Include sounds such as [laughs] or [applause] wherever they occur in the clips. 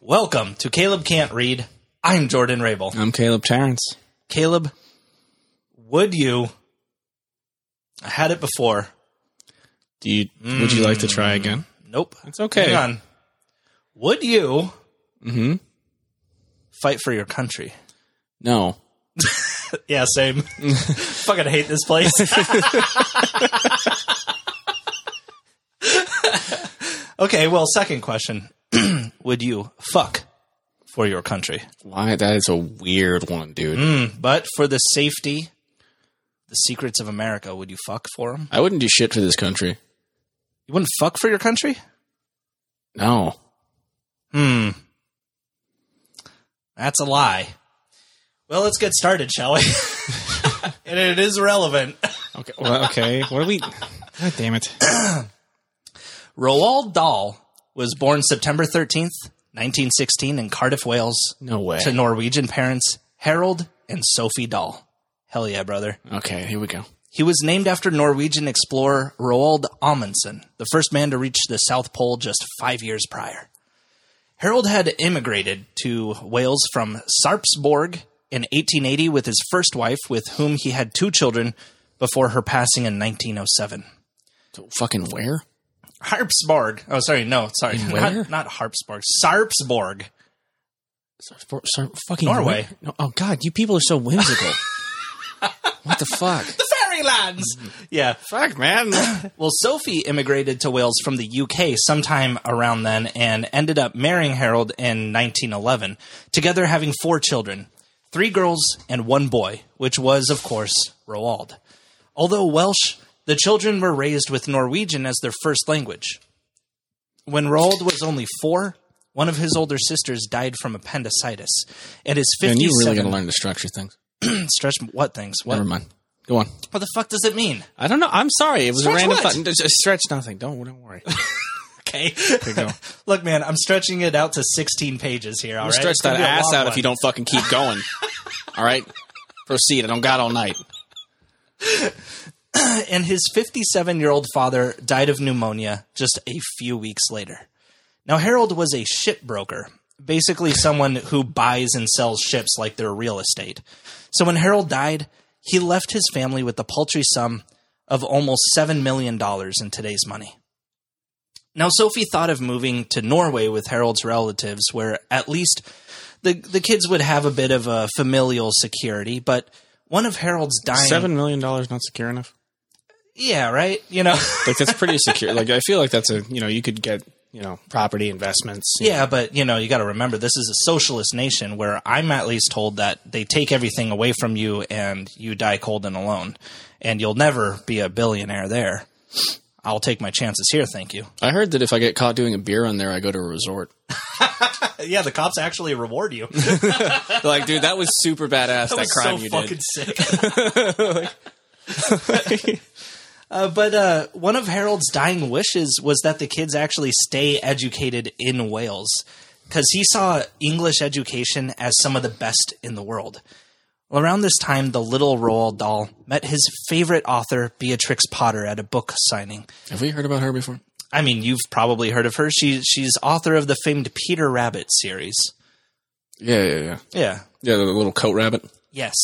Welcome to Caleb Can't Read. I'm Jordan Rabel. I'm Caleb Terrence. Caleb, would you? I had it before. Do you would you like to try again? Nope. It's okay. Hang on. Would you Mm-hmm. fight for your country? No. [laughs] Yeah, same. [laughs] Fucking hate this place. [laughs] okay, well, second question. Would you fuck for your country? Why that is a weird one, dude. Mm, but for the safety, the secrets of America, would you fuck for them? I wouldn't do shit for this country. You wouldn't fuck for your country? No. Hmm. That's a lie. Well, let's get started, shall we? [laughs] and it is relevant. Okay. Well, okay. What are we? [laughs] God damn it. Roald Dahl was born September 13th, 1916 in Cardiff, Wales, No way. to Norwegian parents Harold and Sophie Dahl. Hell yeah, brother. Okay. Here we go. He was named after Norwegian explorer Roald Amundsen, the first man to reach the South Pole just five years prior. Harold had immigrated to Wales from Sarpsborg in 1880 with his first wife, with whom he had two children before her passing in 1907. So fucking where? Harpsborg. Oh, sorry. No, sorry. [laughs] Not, not Harpsborg. Sarpsborg. For, for, fucking Norway. No, oh God, you people are so whimsical. [laughs] what the fuck? The Fairylands. Mm-hmm. Yeah. Fuck, man. [coughs] Well, Sophie immigrated to Wales from the UK sometime around then and ended up marrying Harold in 1911, together having four children three girls and one boy, which was, of course, Roald. Although Welsh, the children were raised with Norwegian as their first language. When Roald was only four, one of his older sisters died from appendicitis, and his Man, you 57 really gotta learn to structure things. [clears throat] stretch what things? What? Never mind. Go on. What the fuck does it mean? I don't know. I'm sorry. It was Stretch a random what? thought. Stretch nothing. Don't don't worry. [laughs] Okay. go. [laughs] Look, man, I'm stretching it out to 16 pages here. All right, Stretch that ass out if you don't fucking keep going. [laughs] All right. Proceed. I don't got all night. [clears throat] And his 57 year old father died of pneumonia just a few weeks later. Now, Harold was a shipbroker, basically someone who buys and sells ships like they're real estate. So when Harold died, he left his family with the paltry sum of almost $7 million in today's money. Now, Sophie thought of moving to Norway with Harold's relatives, where at least the, the kids would have a bit of a familial security, but one of Harold's dying. Seven million dollars not secure enough. Yeah, right? You know? Like that's pretty [laughs] secure. Like I feel like that's a you know you could get you know property investments. Yeah, but you know, you got to remember this is a socialist nation where I'm at least told that they take everything away from you and you die cold and alone, and you'll never be a billionaire there. I'll take my chances here, thank you. I heard that if I get caught doing a beer on there, I go to a resort. [laughs] Yeah, the cops actually reward you. [laughs] Like, dude, that was super badass. That, was crime so you fucking did. sick. Uh, but uh, one of Harold's dying wishes was that the kids actually stay educated in Wales because he saw English education as some of the best in the world. Well, around this time, the little Roald Dahl met his favorite author, Beatrix Potter, at a book signing. Have we heard about her before? I mean, you've probably heard of her. She, she's author of the famed Peter Rabbit series. Yeah, yeah, yeah. Yeah. Yeah, the little coat rabbit. Yes.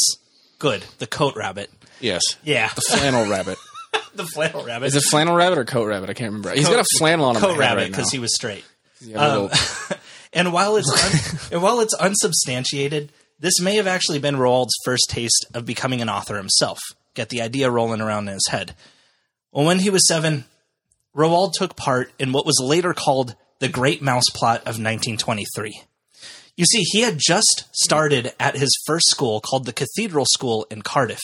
Good. The Coat Rabbit. Yes. Yeah. The flannel rabbit. [laughs] [laughs] the Flannel Rabbit. Is it flannel rabbit or coat rabbit? I can't remember. He's got a flannel on him. Coat Rabbit because he was straight. little, um, [laughs] And while it's un- [laughs] and while it's unsubstantiated, this may have actually been Roald's first taste of becoming an author himself. Get the idea rolling around in his head. Well, when he was seven, Roald took part in what was later called the Great Mouse Plot of 1923. You see, he had just started at his first school called the Cathedral School in Cardiff,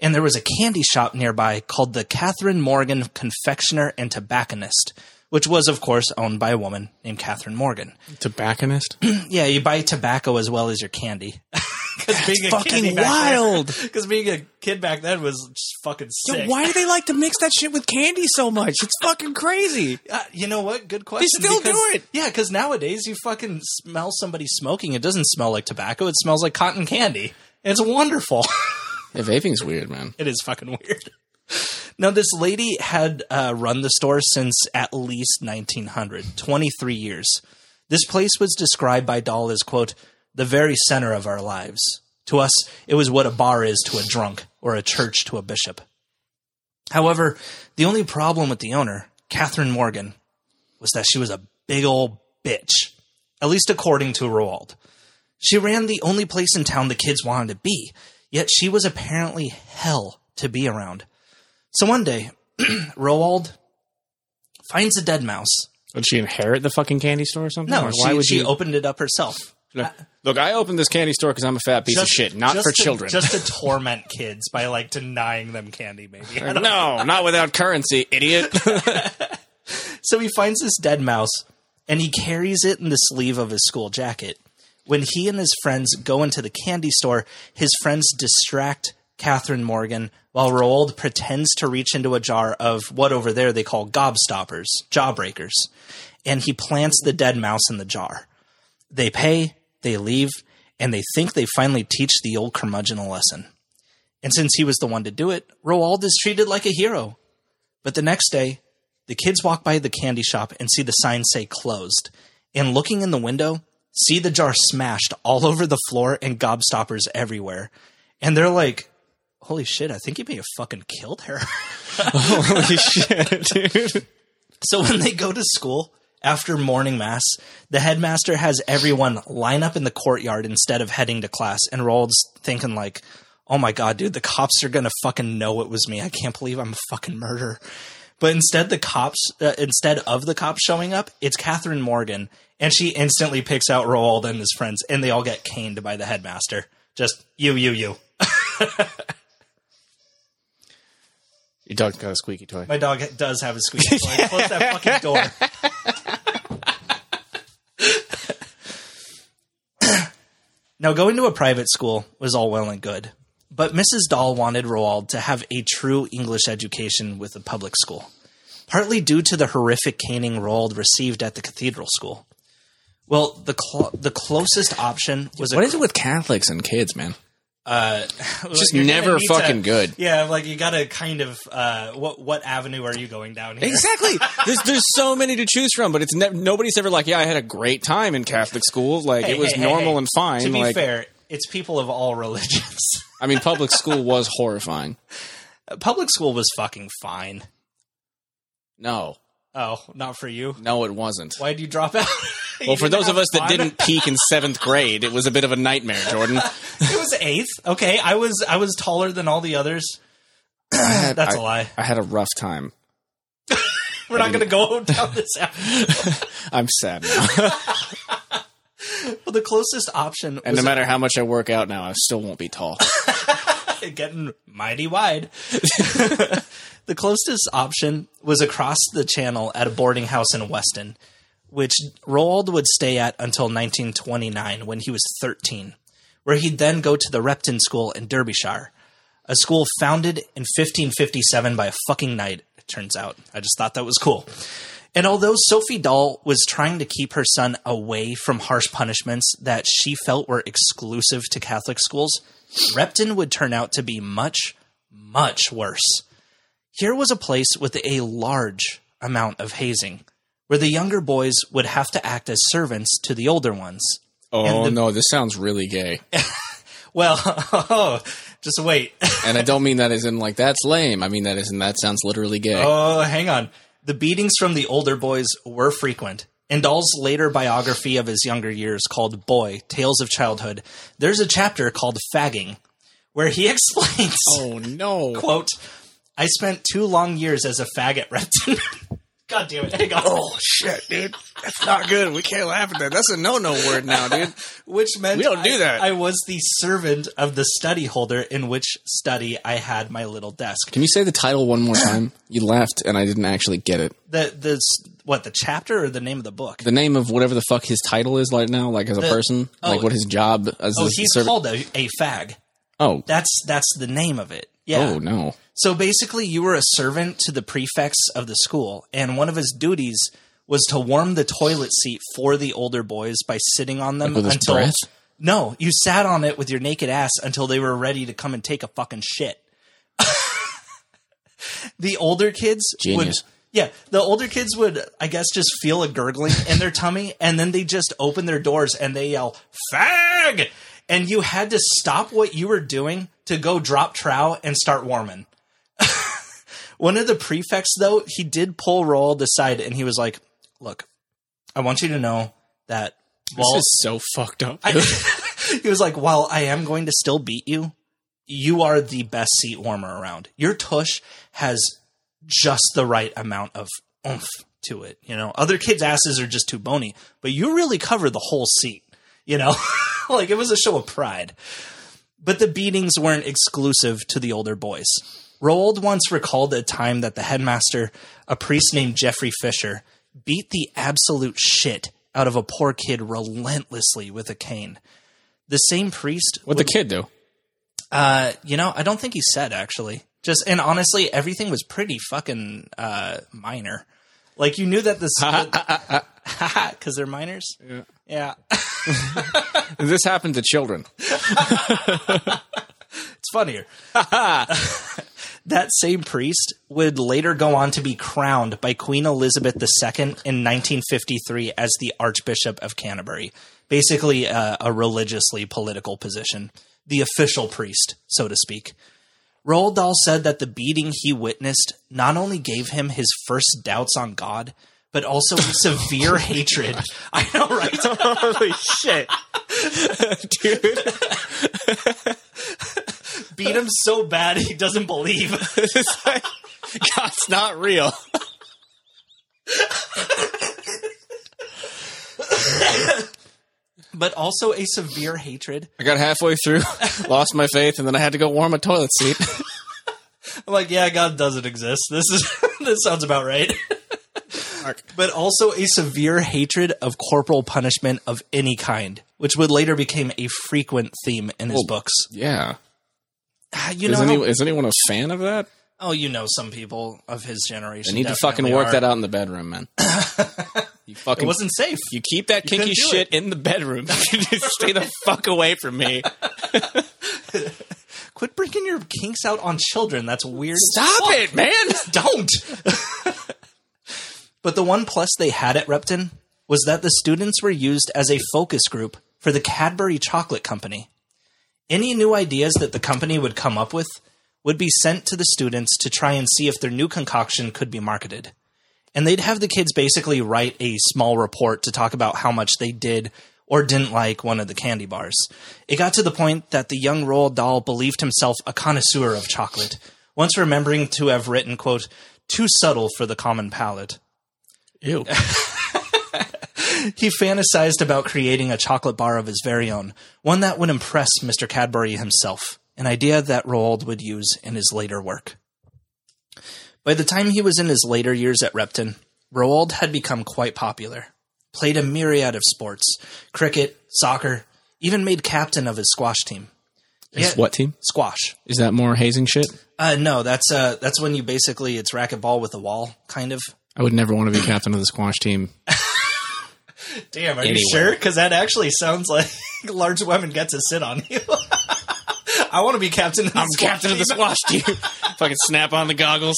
and there was a candy shop nearby called the Catherine Morgan Confectioner and Tobacconist, which was, of course, owned by a woman named Catherine Morgan. tobacconist. [clears throat] Yeah, you buy tobacco as well as your candy. [laughs] Because being fucking wild. [laughs] Because being a kid back then was just fucking sick. Why do they like to mix that shit with candy so much? It's fucking crazy. Uh, you know what? Good question. They still because- do it. Yeah, because nowadays you fucking smell somebody smoking. It doesn't smell like tobacco. It smells like cotton candy. It's wonderful. [laughs] Yeah, vaping's weird, man. it is fucking weird. [laughs] Now, this lady had uh, run the store since at least 1900, 23 years. This place was described by Dahl as, quote, the very center of our lives. To us, it was what a bar is to a drunk or a church to a bishop. However, the only problem with the owner, Catherine Morgan, was that she was a big old bitch, at least according to Roald. She ran the only place in town the kids wanted to be, yet she was apparently hell to be around. So one day, [clears throat] Roald finds a dead mouse. Would she inherit the fucking candy store or something? No, Or she, she you- opened it up herself. Look, I opened this candy store because I'm a fat piece of shit, not for to- children. Just to [laughs] torment kids by like denying them candy, maybe. No, not without currency, idiot. [laughs] [laughs] So he finds this dead mouse and he carries it in the sleeve of his school jacket. When he and his friends go into the candy store, his friends distract Catherine Morgan while Roald pretends to reach into a jar of what over there they call gobstoppers, jawbreakers, and he plants the dead mouse in the jar. They pay, they leave, and they think they finally teach the old curmudgeon a lesson. And since he was the one to do it, Roald is treated like a hero. But the next day, the kids walk by the candy shop and see the sign say closed. And looking in the window, see the jar smashed all over the floor and gobstoppers everywhere. And they're like, holy shit, I think he may have fucking killed her. [laughs] Holy [laughs] shit, dude. So when they go to school after morning mass, the headmaster has everyone line up in the courtyard instead of heading to class. And Roald's thinking like, "Oh my god, dude, the cops are gonna fucking know it was me. I can't believe I'm a fucking murderer." But instead, the cops, uh, instead of the cops showing up, it's Catherine Morgan, and she instantly picks out Roald and his friends, and they all get caned by the headmaster. Just you, you, you. [laughs] Your dog's got a squeaky toy. My dog does have a squeaky toy. Close that fucking [laughs] door. [laughs] now, going to a private school was all well and good, but Mrs. Dahl wanted Roald to have a true English education with a public school, partly due to the horrific caning Roald received at the cathedral school. Well, the cl- the closest option was What a is it with Catholics and kids, man? [laughs] just never fucking good. Yeah, like you got to kind of uh, what what avenue are you going down here? Exactly. [laughs] there's there's so many to choose from, but it's ne- nobody's ever like, yeah, I had a great time in Catholic school. Like Hey, it was hey, hey, normal hey. and fine. To be like fair, it's people of all [laughs] religions. I mean, public school was horrifying. Public school was fucking fine. No, Oh, not for you. no, it wasn't. Why'd you drop out? [laughs] Well, for those of us that didn't peak in seventh grade, it was a bit of a nightmare, Jordan. [laughs] it was eighth. Okay, I was I was taller than all the others. [clears throat] That's I- a lie. I had a rough time. [laughs] We're not going to go down this avenue. I'm sad now. Well, the closest option And no matter how much I work out now, I still won't be tall. [laughs] getting mighty wide. [laughs] the closest option was across the channel at a boarding house in Weston, which Roald would stay at until 1929 when he was 13, where he'd then go to the Repton School in Derbyshire, a school founded in 1557 by a fucking knight, it turns out. I just thought that was cool. And although Sophie Dahl was trying to keep her son away from harsh punishments that she felt were exclusive to Catholic schools, Repton would turn out to be much, much worse. Here was a place with a large amount of hazing, where the younger boys would have to act as servants to the older ones. Oh the- no, this sounds really gay. [laughs] Well, [laughs] oh, just wait. [laughs] And I don't mean that as in like that's lame. I mean that as in that sounds literally gay. Oh, hang on. The beatings from the older boys were frequent. In Dahl's later biography of his younger years called Boy, Tales of Childhood, there's a chapter called Fagging, where he [laughs] explains, Oh no. quote, I spent two long years as a fag at Repton. [laughs] God damn it, hang on. Oh shit, dude. That's not good. We can't laugh at that. That's a no-no word now, dude. [laughs] Which meant We don't do I- that. I was the servant of the study holder in which study I had my little desk. Can you say the title one more time? You laughed and I didn't actually get it. The the what the chapter or the name of the book? The name of whatever the fuck his title is right now, like as a person, oh. like what his job as Oh, a he's servant- called a, a fag. Oh, That's that's the name of it. Yeah. oh no. So basically, you were a servant to the prefects of the school, and one of his duties was to warm the toilet seat for the older boys by sitting on them with until. breath? No, you sat on it with your naked ass until they were ready to come and take a fucking shit. [laughs] the older kids Genius. would Yeah, the older kids would, I guess, just feel a gurgling in their tummy, and then they just open their doors and they yell "fag," and you had to stop what you were doing to go drop trow and start warming. [laughs] One of the prefects, though, he did pull Roald aside and he was like, "Look, I want you to know that while This is so fucked up. I, [laughs] he was like, while I am going to still beat you, you are the best seat warmer around. Your tush has just the right amount of oomph to it. You know, other kids' asses are just too bony, but you really cover the whole seat. You know, [laughs] like it was a show of pride. But the beatings weren't exclusive to the older boys. Roald once recalled a time that the headmaster, a priest named Geoffrey Fisher, beat the absolute shit out of a poor kid relentlessly with a cane. The same priest What the kid do? uh, you know, I don't think he said actually. Just and honestly, everything was pretty fucking uh, minor. Like you knew that this [laughs] because [laughs] they're minors. Yeah. Yeah, [laughs] This happened to children. it's funnier. that same priest would later go on to be crowned by Queen Elizabeth II in 1953 as the Archbishop of Canterbury. Basically, uh, a religiously political position, the official priest, so to speak. Roald Dahl said that the beating he witnessed not only gave him his first doubts on God, but also [laughs] severe hatred. [laughs] I know, right? [laughs] Holy shit. Dude. Beat him so bad he doesn't believe. It's like, God's not real. But also a severe hatred. I got halfway through, [laughs] lost my faith, and then I had to go warm a toilet seat. [laughs] I'm like, yeah, God doesn't exist. This is [laughs] this sounds about right. But also a severe hatred of corporal punishment of any kind, which would later become a frequent theme in his books. Yeah. Ah, You Is, know, any, is anyone a fan of that? Oh, you know, some people of his generation. I need to fucking work are. that out in the bedroom, man. [laughs] You fucking It wasn't safe. You keep that kinky shit in the bedroom. [laughs] Just stay the fuck away from me. [laughs] Quit bringing your kinks out on children. That's weird. Stop it, man. Don't. but the one plus they had at Repton was that the students were used as a focus group for the Cadbury Chocolate Company. Any new ideas that the company would come up with would be sent to the students to try and see if their new concoction could be marketed. And they'd have the kids basically write a small report to talk about how much they did or didn't like one of the candy bars. It got to the point that the young Roald Dahl believed himself a connoisseur of chocolate, once remembering to have written, quote, too subtle for the common palate. Ew. [laughs] He fantasized about creating a chocolate bar of his very own, one that would impress Mr. Cadbury himself, an idea that Roald would use in his later work. By the time he was in his later years at Repton, Roald had become quite popular, played a myriad of sports cricket, soccer, even made captain of his squash team. Is Yeah. what team? Squash. Is that more hazing shit? Uh, no, that's uh, that's when you basically it's racquetball with a wall, kind of. I would never want to be captain of the squash team. [laughs] Damn, are Anyway. you sure? Because that actually sounds like [laughs] large women get to sit on you. [laughs] I want to be captain. Of the I'm squash captain of the team. squash team. [laughs] Fucking snap on the goggles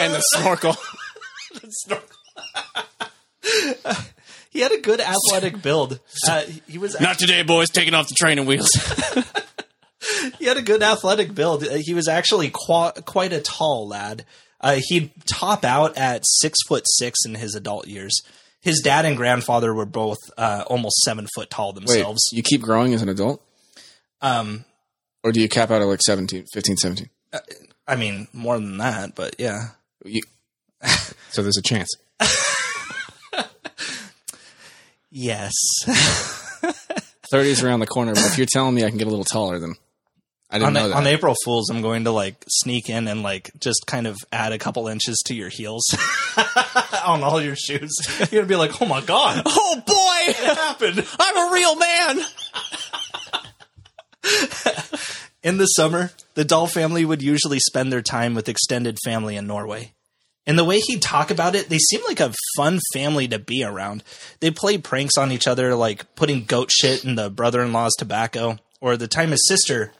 and the snorkel. [laughs] Snorkel. He had a good athletic build. Uh, he was Not today, boys. Taking off the training wheels. [laughs] he had a good athletic build. Uh, He was actually qua- quite a tall lad. Uh, he'd top out at six foot six in his adult years. His dad and grandfather were both uh, almost seven foot tall Wait, themselves. you keep growing as an adult? Um, Or do you cap out at like 17, 15, 17? I mean, more than that, but yeah. You, so there's a chance. [laughs] Yes. [laughs] 30 is around the corner, but if you're telling me I can get a little taller, then I didn't on, know that. on April Fools, I'm going to like sneak in and like just kind of add a couple inches to your heels [laughs] on all your shoes. You're gonna be like, oh my god, oh boy! what happened? I'm a real man! [laughs] In the summer, the Dahl family would usually spend their time with extended family in Norway. And the way he'd talk about it, they seemed like a fun family to be around. They played pranks on each other, like putting goat shit in the brother in law's tobacco, or the time his sister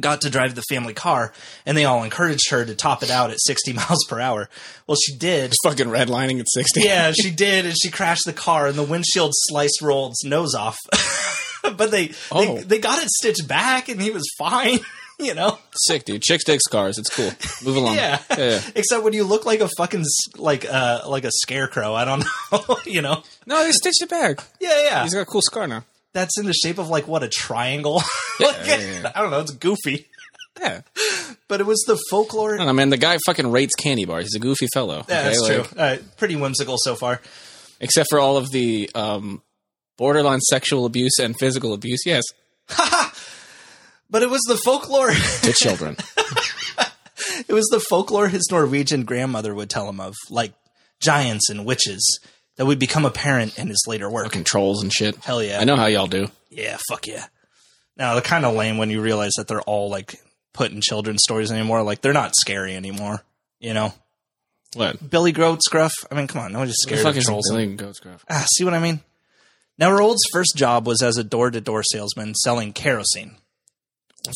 got to drive the family car, and they all encouraged her to top it out at 60 [laughs] miles per hour. Well, she did. Fucking redlining at 60. Yeah, she did, and she crashed the car, and the windshield sliced Roald's nose off. [laughs] [laughs] but they, Oh. they they got it stitched back, and he was fine. [laughs] You know, Sick, dude. Chicks dig scars. It's cool. Move along. [laughs] yeah. yeah. yeah. Except when you look like a fucking like uh like a scarecrow. I don't know. you know. No, they stitched it back. Yeah, yeah. He's got a cool scar now. That's in the shape of like what a triangle. Like, yeah, yeah. I don't know. It's goofy, Yeah. but it was the folklore. I know, man. The guy fucking rates candy bars. He's a goofy fellow. Yeah, okay? that's Like, true. Uh, pretty whimsical so far. Except for all of the um, borderline sexual abuse and physical abuse. Yes. [laughs] But it was the folklore. To children. [laughs] it was the folklore his Norwegian grandmother would tell him of, like giants and witches, that would become apparent in his later work. Fucking trolls and shit. Hell yeah. I know how y'all do. Yeah, fuck yeah. Now they're kind of lame when you realize that they're all like put in children's stories anymore. Like they're not scary anymore. You know, What? Billy Goat Scruff. I mean, come on, nobody's The scared fuck of is trolls. Billy Goat Scruff? Ah, see what I mean? Now, Roald's first job was as a door-to-door salesman selling kerosene.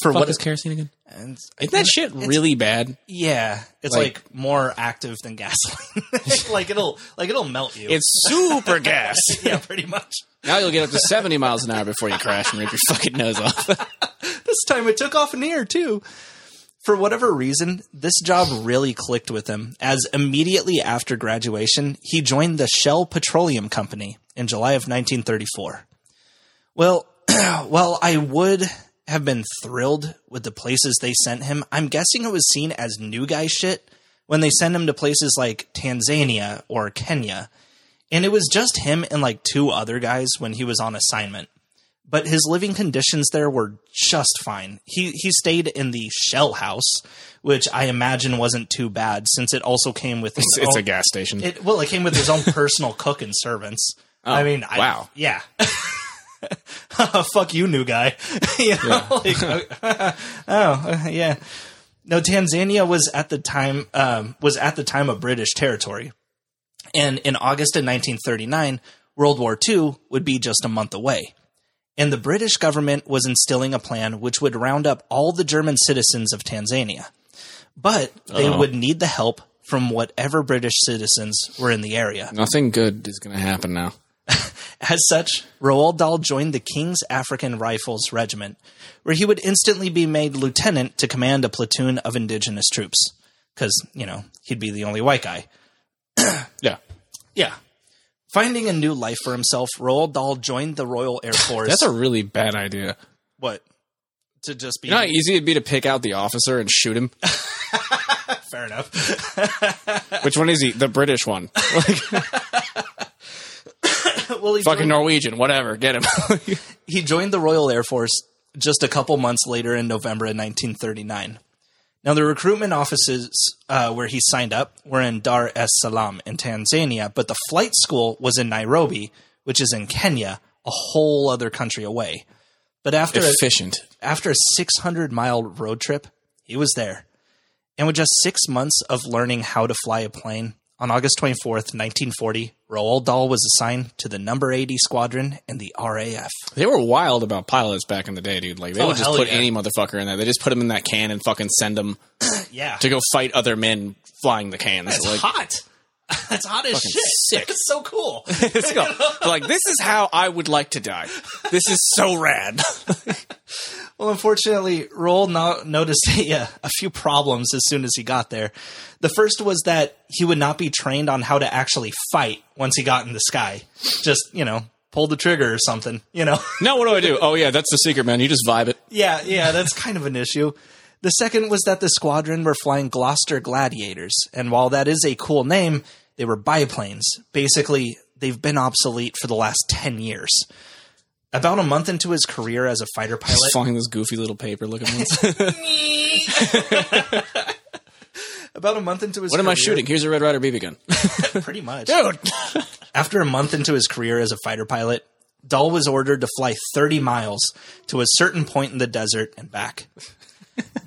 For What what? is kerosene again? and- Isn't that shit really bad? Yeah, it's Like- like, more active than gasoline. [laughs] [laughs] like it'll like it'll melt you. It's super gas. [laughs] yeah, pretty much. Now you'll get up to 70 miles an hour before you crash and rip your fucking nose off. This time it took off near too. For whatever reason, this job really clicked with him, as immediately after graduation, he joined the Shell Petroleum Company in July of 1934. Well, [clears throat] while I would have been thrilled with the places they sent him, I'm guessing it was seen as new guy shit when they sent him to places like Tanzania or Kenya. And it was just him and like two other guys when he was on assignment but his living conditions there were just fine. He he stayed in the shell house, which I imagine wasn't too bad since it also came with his It's own, a gas station. It well, it came with his own [laughs] personal cook and servants. I mean, I, Oh, wow. yeah. [laughs] Fuck you, new guy. [laughs] you know, like, [laughs] oh uh, yeah. No, Tanzania was at the time um, was at the time a British territory, and in August of 1939, World War II would be just a month away. And the British government was instilling a plan which would round up all the German citizens of Tanzania. But they Uh-oh. would need the help from whatever British citizens were in the area. Nothing good is going to happen now. As such, Roald Dahl joined the King's African Rifles Regiment, where he would instantly be made lieutenant to command a platoon of indigenous troops. Because, you know, he'd be the only white guy. [clears throat] Yeah. Yeah. Finding a new life for himself, Roald Dahl joined the Royal Air [laughs] Force. That's a really bad idea. what? To just be You know how easy it'd be to pick out the officer and shoot him? [laughs] fair enough. Which one is he? The British one. [laughs] [laughs] well, he Fucking joined, Norwegian, whatever. Get him. [laughs] he joined the Royal Air Force just a couple months later in November of 1939. Now, the recruitment offices uh, where he signed up were in Dar es Salaam in Tanzania, but the flight school was in Nairobi, which is in Kenya, a whole other country away. But after a, Efficient. after a 600 mile road trip, he was there. And with just six months of learning how to fly a plane, on August 24th, 1940, Roald Dahl was assigned to the number 80 squadron in the RAF. They were wild about pilots back in the day, dude. Like they Oh, would just put yeah. any motherfucker in there. They just put him in that can and fucking send him [coughs] Yeah. to go fight other men flying the cans. That's like, hot. [laughs] That's hot as shit. sick. It's so cool. [laughs] let's go. like this is how I would like to die. This is so rad. [laughs] Well, unfortunately, Roald no- noticed [laughs] yeah, a few problems as soon as he got there. The first was that he would not be trained on how to actually fight once he got in the sky. Just, you know, pull the trigger or something, you know? [laughs] now what do I do? Oh yeah, that's the secret, man. You just vibe it. yeah, yeah, that's kind of an issue. The second was that the squadron were flying Gloster Gladiators, and while that is a cool name, they were biplanes. Basically, they've been obsolete for the last 10 years. About a month into his career as a fighter pilot, Just flying those goofy little paper looking ones. [laughs] [laughs] about a month into his what am I career- shooting? Here's a Red Ryder BB gun. [laughs] Pretty much. Dude. After a month into his career as a fighter pilot, Dahl was ordered to fly 30 miles to a certain point in the desert and back.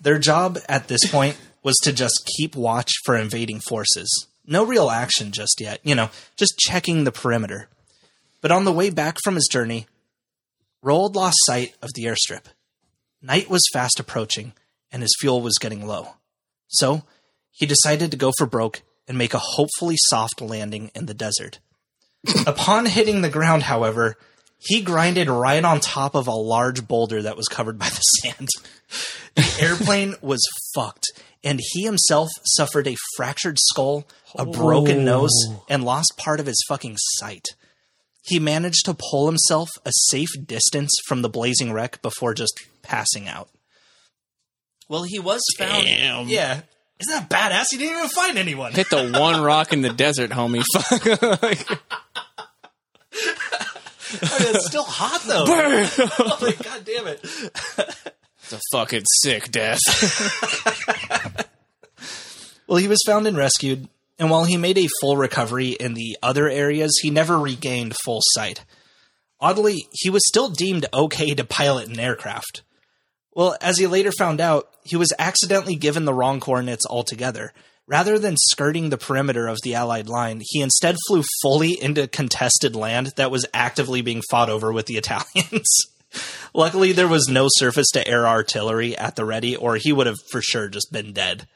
Their job at this point was to just keep watch for invading forces. No real action just yet, you know, just checking the perimeter. But on the way back from his journey, Roald lost sight of the airstrip. Night was fast approaching, and his fuel was getting low. So he decided to go for broke and make a hopefully soft landing in the desert. [laughs] Upon hitting the ground, however, he grinded right on top of a large boulder that was covered by the [laughs] sand. The airplane was fucked, and he himself suffered a fractured skull, a broken oh. nose, and lost part of his fucking sight. He managed to pull himself a safe distance from the blazing wreck before just passing out. Well, he was found. Damn. Yeah. Isn't that badass? He didn't even find anyone. Hit the one rock in the desert, homie. Fuck. [laughs] [laughs] I mean, it's still hot though. oh my god damn it. It's a fucking sick death. [laughs] Well, he was found and rescued, and while he made a full recovery in the other areas, he never regained full sight. Oddly, he was still deemed okay to pilot an aircraft. Well, as he later found out, he was accidentally given the wrong coordinates altogether. Rather than skirting the perimeter of the Allied line, he instead flew fully into contested land that was actively being fought over with the Italians. [laughs] Luckily, there was no surface to air artillery at the ready, or he would have for sure just been dead.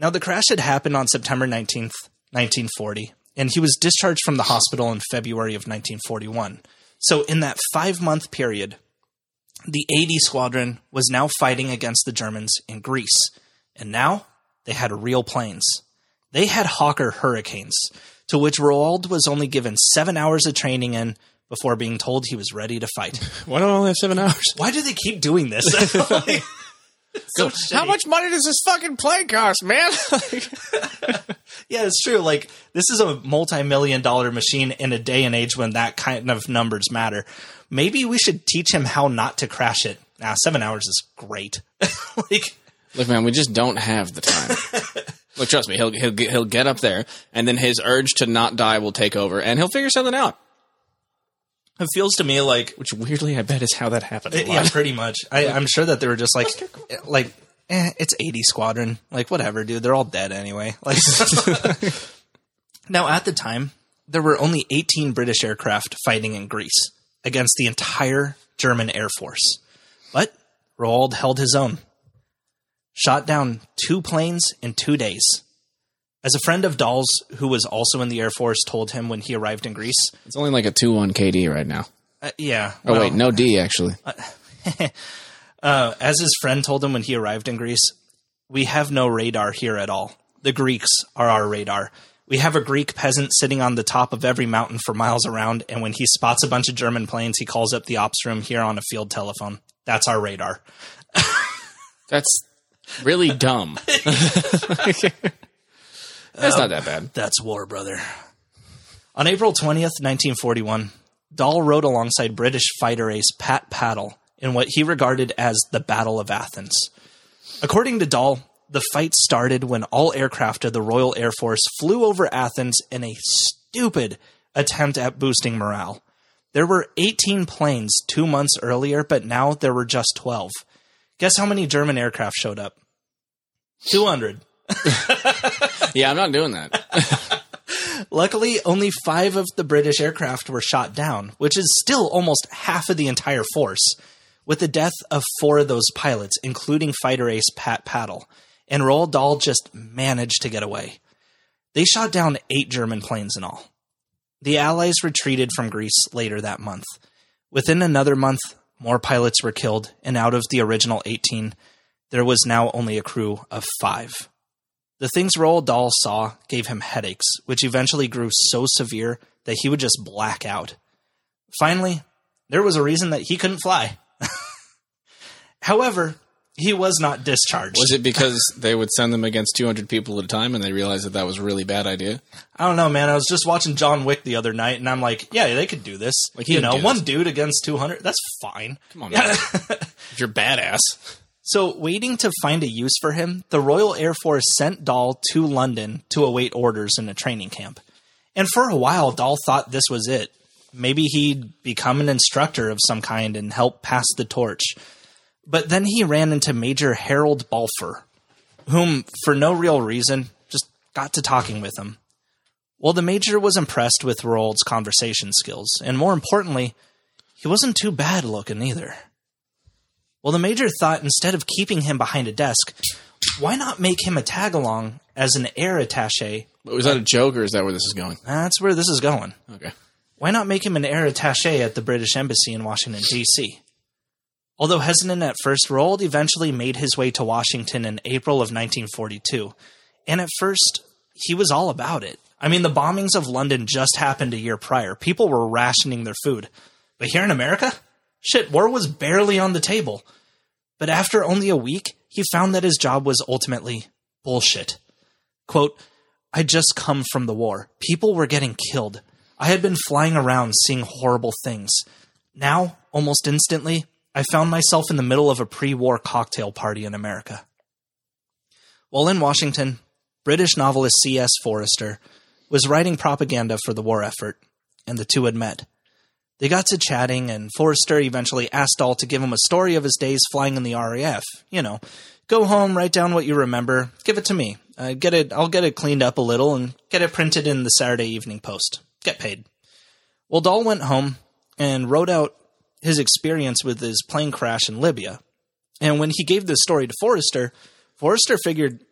Now, the crash had happened on September 19th, 1940, and he was discharged from the hospital in February of 1941. So, in that five month period, the 80 Squadron was now fighting against the Germans in Greece. And now they had real planes. They had Hawker Hurricanes, to which Roald was only given seven hours of training in before being told he was ready to fight. [laughs] Why don't I only have seven hours? Why do they keep doing this? [laughs] Like, so How much money does this fucking plane cost, man? [laughs] Yeah, it's true. Like this is a multi-million dollar machine in a day and age when that kind of numbers matter. Maybe we should teach him how not to crash it. Now, seven hours is great. [laughs] like, Look, man, we just don't have the time. [laughs] Look, trust me, he'll he'll get, he'll get up there, and then his urge to not die will take over, and he'll figure something out. It feels to me like Which weirdly, I bet is how that happened. yeah, pretty much. I, I'm sure that they were just like, like, eh, it's 80 Squadron. Like, whatever, dude. They're all dead anyway. Like, [laughs] now at the time, there were only 18 British aircraft fighting in Greece against the entire German Air Force. But Roald held his own. Shot down two planes in two days. As a friend of Dahl's, who was also in the Air Force, told him when he arrived in Greece, It's only like a two one KD right now. uh, yeah. Oh well, wait, no D actually. [laughs] Uh, as his friend told him when he arrived in Greece, we have no radar here at all. The Greeks are our radar. We have a Greek peasant sitting on the top of every mountain for miles around, and when he spots a bunch of German planes, he calls up the ops room here on a field telephone. That's our radar. [laughs] That's really dumb. [laughs] That's not um, that bad. That's war, brother. On April 20th, 1941, Dahl rode alongside British fighter ace Pat Pattle in what he regarded as the Battle of Athens. According to Dahl, the fight started when all aircraft of the Royal Air Force flew over Athens in a stupid attempt at boosting morale. There were 18 planes two months earlier, but now there were just 12. Guess how many German aircraft showed up? 200. [laughs] Yeah, I'm not doing that. [laughs] Luckily, only five of the British aircraft were shot down, which is still almost half of the entire force, with the death of four of those pilots, including fighter ace Pat Pattle. And Roald Dahl just managed to get away. They shot down eight German planes in all. The Allies retreated from Greece later that month. Within another month, more pilots were killed, and out of the original 18, there was now only a crew of five. The things Roald Dahl saw gave him headaches, which eventually grew so severe that he would just black out. Finally, there was a reason that he couldn't fly. [laughs] However, he was not discharged. Was it because they would send them against 200 people at a time, and they realized that that was a really bad idea? I don't know, man. I was just watching John Wick the other night, and I'm like, yeah, they could do this. Like, you know, one this. dude against 200, that's fine. Come on, man. [laughs] you're badass. So, waiting to find a use for him, the Royal Air Force sent Dahl to London to await orders in a training camp. And for a while, Dahl thought this was it. Maybe he'd become an instructor of some kind and help pass the torch. But then he ran into Major Harold Balfour, whom, for no real reason, just got to talking with him. Well, the Major was impressed with Roald's conversation skills, and more importantly, he wasn't too bad looking either. Well, the major thought instead of keeping him behind a desk, why not make him a tag along as an air attache? Was that a joke or is that where this is going? That's where this is going. Okay. Why not make him an air attache at the British Embassy in Washington, D.C.? Although hesitant at first, Roald eventually made his way to Washington in April of 1942. And at first, he was all about it. I mean, the bombings of London just happened a year prior. People were rationing their food. But here in America, shit, war was barely on the table. But after only a week, he found that his job was ultimately bullshit. Quote, I just come from the war. People were getting killed. I had been flying around seeing horrible things. Now, almost instantly, I found myself in the middle of a pre war cocktail party in America. While in Washington, British novelist C.S. Forester was writing propaganda for the war effort, and the two had met. They got to chatting, and Forester eventually asked Dahl to give him a story of his days flying in the RAF. You know, go home, write down what you remember, give it to me. Uh, get it. I'll get it cleaned up a little and get it printed in the Saturday Evening Post. Get paid. Well, Dahl went home and wrote out his experience with his plane crash in Libya. And when he gave this story to Forester, Forester figured,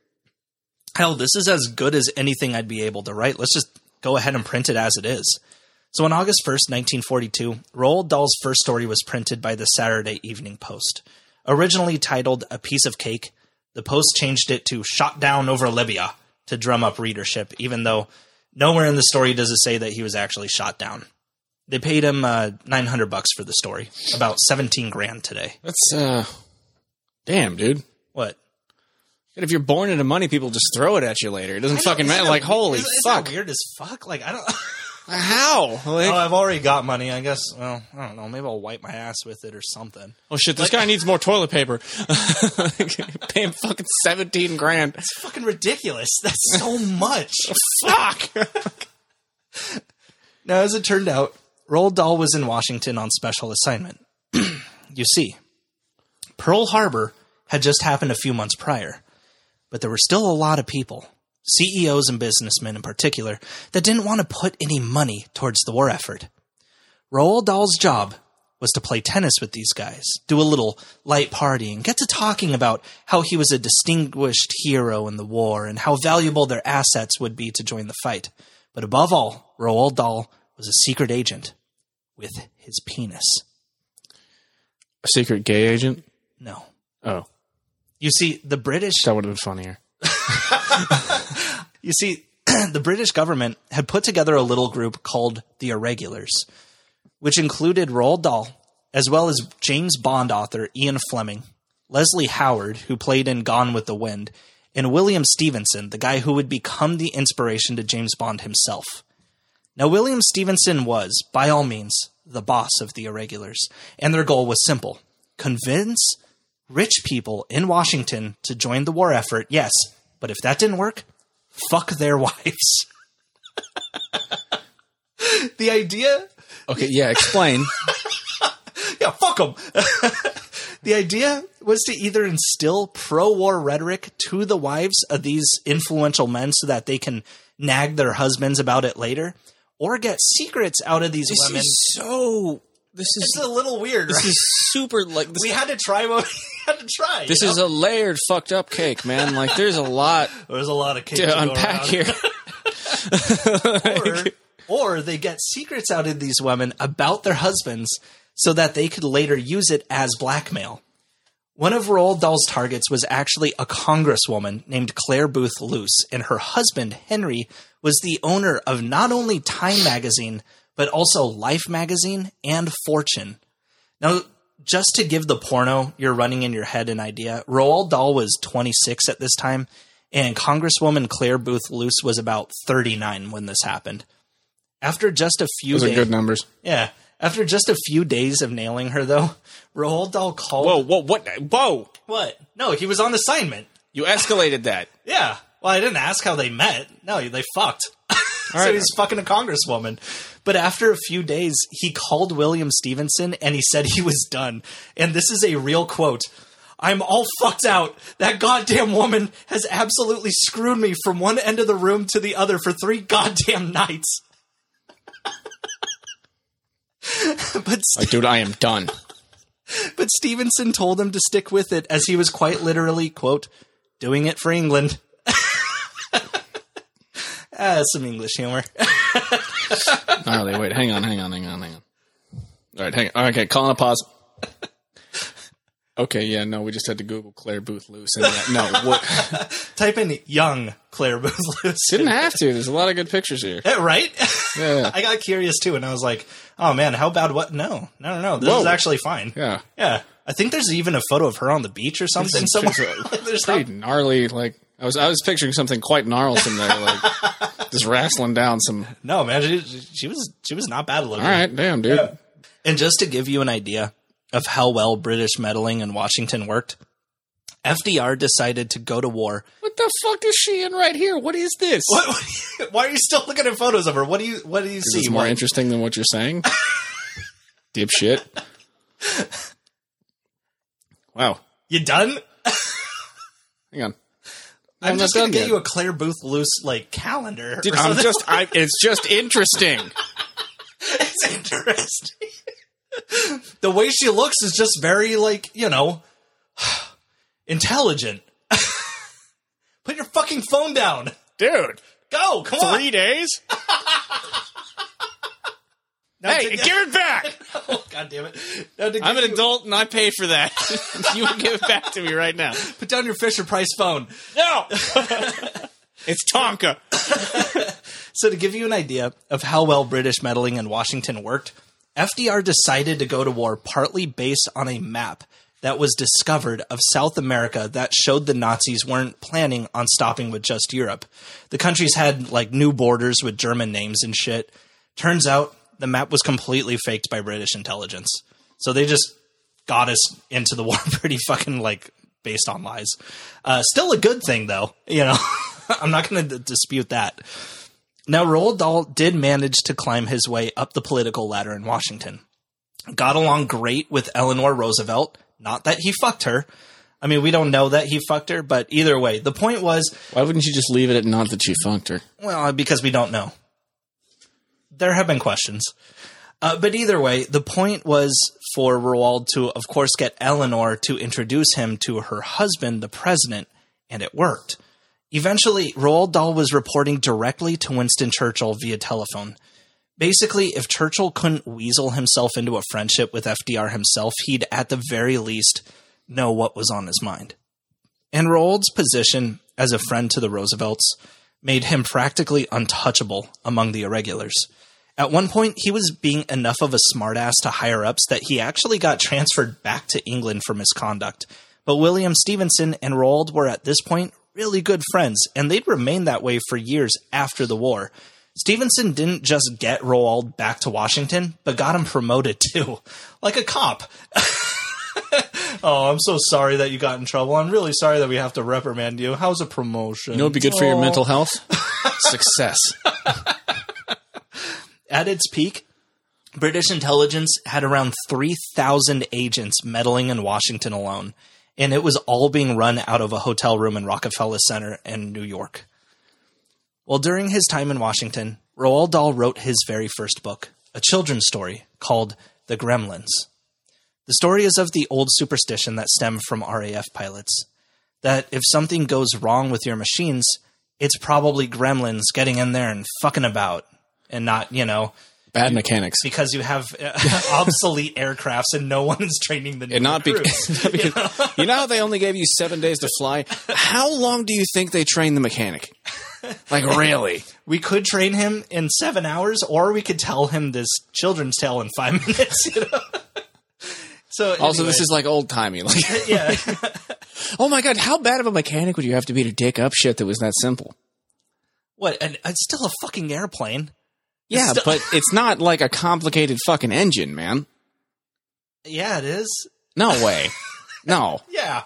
hell, this is as good as anything I'd be able to write. Let's just go ahead and print it as it is. So on August 1st, 1942, Roald Dahl's first story was printed by the Saturday Evening Post. Originally titled A Piece of Cake, the Post changed it to Shot Down Over Libya to drum up readership, even though nowhere in the story does it say that he was actually shot down. They paid him uh, 900 bucks for the story, about 17 grand today. That's uh damn, dude. What? And if you're born into money, people just throw it at you later. It doesn't fucking matter. Like, holy Isn't- isn't that fuck. weird as fuck. Like I don't. [laughs] How? Like, oh, I've already got money. I guess. Well, I don't know. Maybe I'll wipe my ass with it or something. oh shit, this guy needs more toilet paper. [laughs] Pay him fucking 17 grand. That's fucking ridiculous. That's so much. [laughs] Fuck. [laughs] Now, as it turned out, Roald Dahl was in Washington on special assignment. [clears throat] you see, Pearl Harbor had just happened a few months prior, but there were still a lot of people, CEOs and businessmen in particular, that didn't want to put any money towards the war effort. Roald Dahl's job was to play tennis with these guys, do a little light partying, get to talking about how he was a distinguished hero in the war and how valuable their assets would be to join the fight. But above all, Roald Dahl was a secret agent with his penis. A secret gay agent? No. Oh, You see, the British that would have been funnier. [laughs] You see, [clears throat] the British government had put together a little group called the Irregulars, which included Roald Dahl, as well as James Bond author Ian Fleming, Leslie Howard, who played in Gone with the Wind, and William Stephenson, the guy who would become the inspiration to James Bond himself. Now, William Stephenson was, by all means, the boss of the Irregulars, and their goal was simple convince rich people in Washington to join the war effort, yes, but if that didn't work, fuck their [laughs] wives. the idea, Okay, yeah, explain. [laughs] yeah, fuck them. [laughs] the idea was to either instill pro war rhetoric to the wives of these influential men so that they can nag their husbands about it later, or get secrets out of these this women. is so. This It's is a little weird, this right? is super like this. we had to try what [laughs] we had to try. This is a layered fucked up cake, man. Like there's a lot There's a lot of cake to to unpack here. [laughs] [laughs] or, or they get secrets out of these women about their husbands so that they could later use it as blackmail. One of Roald Dahl's targets was actually a congresswoman named Clare Boothe Luce, and her husband, Henry, was the owner of not only Time magazine, but also Life magazine and Fortune. Now, just to give the porno you're running in your head an idea, Roald Dahl was 26 at this time, and Congresswoman Clare Boothe Luce was about 39 when this happened. After just a few Those are days, good numbers. yeah, after just a few days of nailing her, though, Roald Dahl called. Whoa, whoa, what? Whoa! What? No, he was on assignment. You escalated that. Yeah. Well, I didn't ask how they met. No, they fucked. [laughs] so right. he's fucking a congresswoman. But after a few days, he called William Stephenson and he said he was done. And this is a real quote. I'm all fucked out. That goddamn woman has absolutely screwed me from one end of the room to the other for three goddamn nights. [laughs] but Like, dude, I am done. but Stephenson told him to stick with it as he was quite literally, quote, doing it for England. [laughs] ah, some English humor. [laughs] [laughs] Gnarly. Wait, hang on, hang on, hang on, hang on. All right, hang on. Okay, calling a pause. Okay, yeah, no, we just had to Google Clare Boothe Luce. And yeah, no, [laughs] what? Type in young Clare Boothe Lewis. Didn't have to. There's a lot of good pictures here. Eh, right? Yeah. [laughs] I got curious too, and I was like, "Oh man, how bad? What? No, no, no, no. This Whoa. is actually fine." Yeah. Yeah, I think there's even a photo of her on the beach or something somewhere. there's not, Pretty gnarly. Like I was, I was picturing something quite gnarlesome there, like [laughs] just wrestling down some. no, man, she, she was she was not bad looking. All right, damn, dude. And just to give you an idea of how well British meddling in Washington worked, FDR decided to go to war. What the fuck is she in right here? What is this? What, what- [laughs] why are you still looking at photos of her? What do you What do you see? this more What- interesting than what you're saying? [laughs] Dipshit. Wow. you done? Hang on. I'm, I'm just gonna get you a Clare Boothe Luce like calendar. Dude, I'm just. I, it's just interesting. [laughs] it's interesting. the way she looks is just very like you know [sighs] intelligent. [laughs] Put your fucking phone down. Dude, Go, come on. three days? [laughs] Now Hey, to- give it back! [laughs] Oh, God damn it! Now I'm an you- adult and I pay for that. [laughs] you give it back to me right now. Put down your Fisher Price phone. No! [laughs] it's Tonka. So to give you an idea of how well British meddling in Washington worked, FDR decided to go to war partly based on a map that was discovered of South America that showed the Nazis weren't planning on stopping with just Europe. The countries had like new borders with German names and shit. Turns out the map was completely faked by British intelligence. So they just got us into the [laughs] war pretty fucking like based on lies. Uh, still a good thing though, you know. [laughs] I'm not going to d- dispute that. Now, Roald Dahl did manage to climb his way up the political ladder in Washington. Got along great with Eleanor Roosevelt. Not that he fucked her. I mean, we don't know that he fucked her, but either way, the point was, Why wouldn't you just leave it at not that you fucked her? well, because we don't know. There have been questions. Uh, but either way, the point was for Roald to, of course, get Eleanor to introduce him to her husband, the president, and it worked. Eventually, Roald Dahl was reporting directly to Winston Churchill via telephone. Basically, if Churchill couldn't weasel himself into a friendship with FDR himself, he'd at the very least know what was on his mind. And Roald's position as a friend to the Roosevelts made him practically untouchable among the irregulars. At one point, he was being enough of a smartass to higher ups that he actually got transferred back to England for misconduct. But William Stephenson and Roald were at this point really good friends, and they'd remain that way for years after the war. Stephenson didn't just get Roald back to Washington, but got him promoted too, like a cop. [laughs] oh, I'm so sorry that you got in trouble. I'm really sorry that we have to reprimand you. How's a promotion? You know would be good for your Oh. mental health? [laughs] Success. [laughs] At its peak, British intelligence had around 3,000 agents meddling in Washington alone, and it was all being run out of a hotel room in Rockefeller Center in New York. Well, during his time in Washington, Roald Dahl wrote his very first book, a children's story called The Gremlins. The story is of the old superstition that stemmed from RAF pilots that if something goes wrong with your machines, it's probably gremlins getting in there and fucking about and not, you know, Bad mechanics. because you have uh, [laughs] obsolete aircrafts and no one is training the new And not recruits. [laughs] because you know how they only gave you seven days to fly. How long do you think they trained the mechanic? Like [laughs] really? we could train him in seven hours, or we could tell him this children's tale in five minutes. You know. So Also, this is like old timey. Like, yeah. oh my god, how bad of a mechanic would you have to be to dig up shit that was that simple? What? And it's still a fucking airplane. Yeah, Still- but [laughs] it's not like a complicated fucking engine, man. Yeah, it is. No way. [laughs] No, Yeah.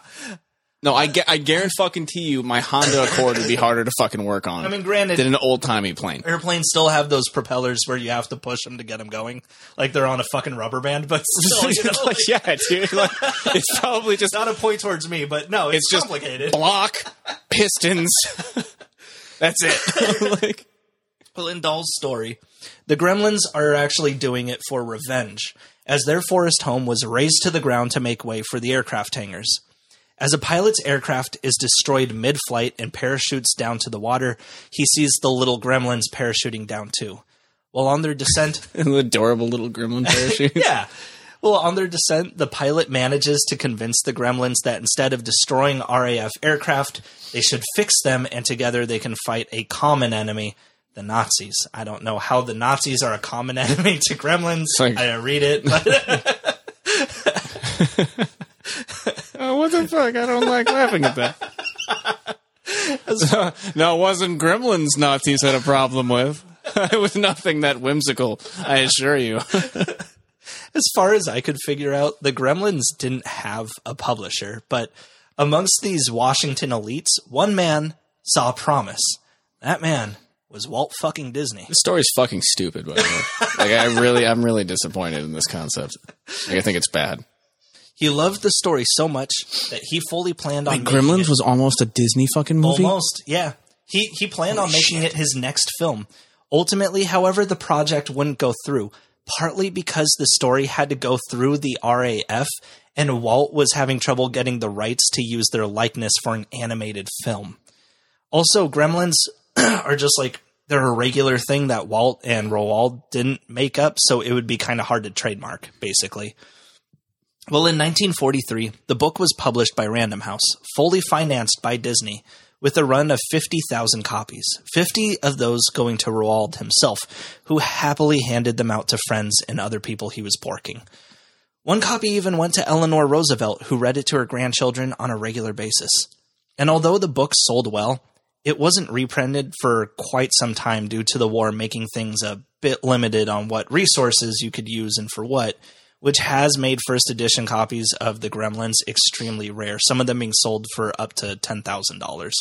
no, I, gu- I guarantee fucking to you, my Honda Accord would be harder to fucking work on I mean, granted, than an old timey plane. airplanes still have those propellers where you have to push them to get them going, like they're on a fucking rubber band. But [laughs] still, you know, like, yeah, dude. Like, it's probably just not a point towards me, but no, it's, It's just complicated. block, pistons. That's it. like, Well, in Dahl's story, the gremlins are actually doing it for revenge. as their forest home was razed to the ground to make way for the aircraft hangars. As a pilot's aircraft is destroyed mid flight and parachutes down to the water, he sees the little gremlins parachuting down too. While on their descent, [laughs] An adorable little gremlin parachute. [laughs] yeah. Well, on their descent, the pilot manages to convince the gremlins that instead of destroying RAF aircraft, they should fix them and together they can fight a common enemy, the Nazis. I don't know how the Nazis are a common [laughs] enemy to gremlins. like- I didn't read it, but Oh, [laughs] what the fuck? I don't like laughing at that. [laughs] no, it wasn't Gremlins Nazis had a problem with. it was nothing that whimsical, I assure you. as far as I could figure out, the gremlins didn't have a publisher, but amongst these Washington elites, one man saw promise. That man was Walt fucking Disney. This story's fucking stupid, by the way. Like, I really, I'm really disappointed in this concept. Like, I think it's bad. He loved the story so much that he fully planned on making Gremlins it- was almost a Disney fucking movie. almost yeah. He he planned on making it his next film. Ultimately, however, the project wouldn't go through, partly because the story had to go through the RAF and Walt was having trouble getting the rights to use their likeness for an animated film. Also, Gremlins [clears throat] are just like they're a regular thing that Walt and Roald didn't make up, so it would be kind of hard to trademark, basically. Well, in 1943, the book was published by Random House, fully financed by Disney, with a run of 50,000 copies, 50 of those going to Roald himself, who happily handed them out to friends and other people he was porking. One copy even went to Eleanor Roosevelt, who read it to her grandchildren on a regular basis. And although the book sold well, it wasn't reprinted for quite some time due to the war making things a bit limited on what resources you could use and for what, which has made first edition copies of the Gremlins extremely rare, some of them being sold for up to $10,000.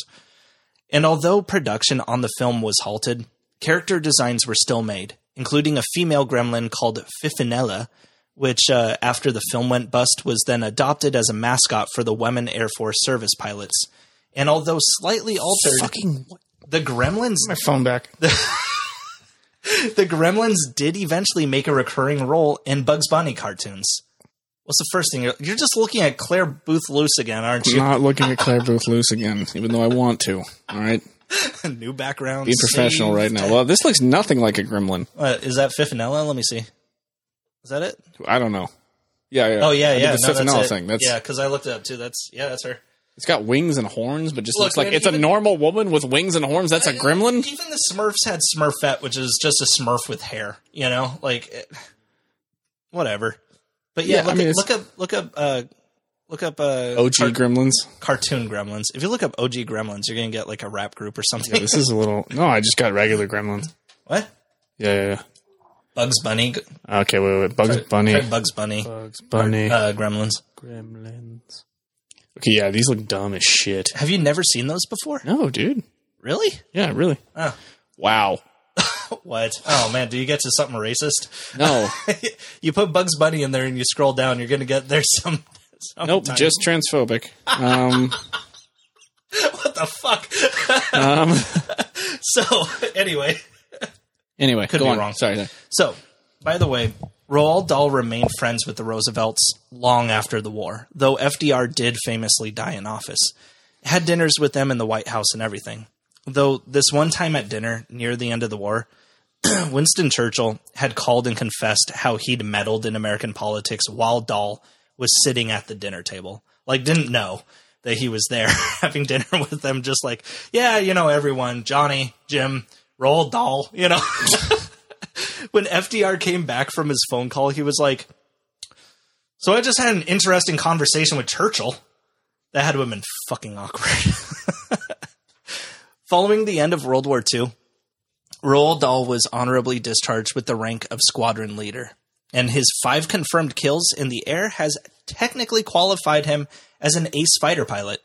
And although production on the film was halted, character designs were still made, including a female gremlin called Fifinella, which, uh, after the film went bust, was then adopted as a mascot for the Women Air Force service pilots. And although slightly altered, Fucking the Gremlins my phone back. [laughs] the Gremlins did eventually make a recurring role in Bugs Bunny cartoons. What's the first thing you're, you're just looking at Clare Boothe Luce again, aren't I'm you? not looking at Clare [laughs] Boothe Luce again, even though I want to. All right, New background. be professional right now. Well, this looks nothing like a gremlin. Uh, is that Fifinella? Let me see. Is that it? I don't know. Yeah, yeah. Oh yeah, I did yeah. The no, that's Fifinella it. thing. That's yeah, because I looked it up too. That's yeah, that's her. It's got wings and horns, but just Look, looks like man, it's a normal woman with wings and horns. That's a gremlin. Even the Smurfs had Smurfette, which is just a Smurf with hair. You know, like it, whatever. But yeah, Yeah, look, I mean, at, look up, look up, uh, look up uh, OG car- gremlins. cartoon Gremlins. If you look up OG Gremlins, you're gonna get like a rap group or something. This is a little. No, I just got regular gremlins. [laughs] what? Yeah, yeah. yeah. Bugs Bunny. Okay, wait, wait. Bugs Bunny. Try Bugs Bunny. Bugs Bunny. Uh, Gremlins. Gremlins. Okay, yeah, these look dumb as shit. Have you never seen those before? No, dude. Really? Yeah, really. Oh. Wow. [laughs] What? Oh man, do you get to something racist? No. [laughs] you put Bugs Bunny in there and you scroll down, you're gonna get there's [laughs] some. nope. Just transphobic. Um. what the fuck. um so anyway, anyway, Could go be on. wrong. Sorry. sorry. so by the way, Roald Dahl remained friends with the Roosevelts long after the war, though FDR did famously die in office. Had dinners with them in the White House and everything. Though this one time at dinner near the end of the war, [clears throat] Winston Churchill had called and confessed how he'd meddled in American politics while Dahl was sitting at the dinner table. Like, didn't know that he was there [laughs] having dinner with them, just like, yeah, you know, everyone, Johnny, Jim, Roald Dahl, you know. [laughs] [laughs] when FDR came back from his phone call, he was like, So I just had an interesting conversation with Churchill. That had to have been fucking awkward. [laughs] Following the end of World War II, Roald Dahl was honorably discharged with the rank of squadron leader, and his five confirmed kills in the air has technically qualified him as an ace fighter pilot.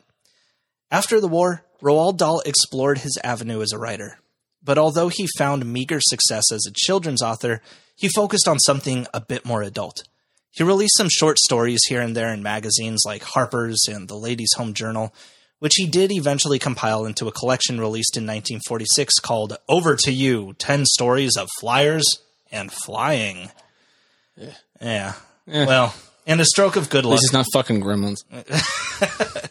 After the war, Roald Dahl explored his avenue as a writer. But although he found meager success as a children's author, he focused on something a bit more adult. He released some short stories here and there in magazines like Harper's and the Ladies' Home Journal, which he did eventually compile into a collection released in 1946 called Over to You 10 Stories of Flyers and Flying. Eh. Yeah. Eh. Well, and a stroke of good luck. This is not fucking gremlins. [laughs]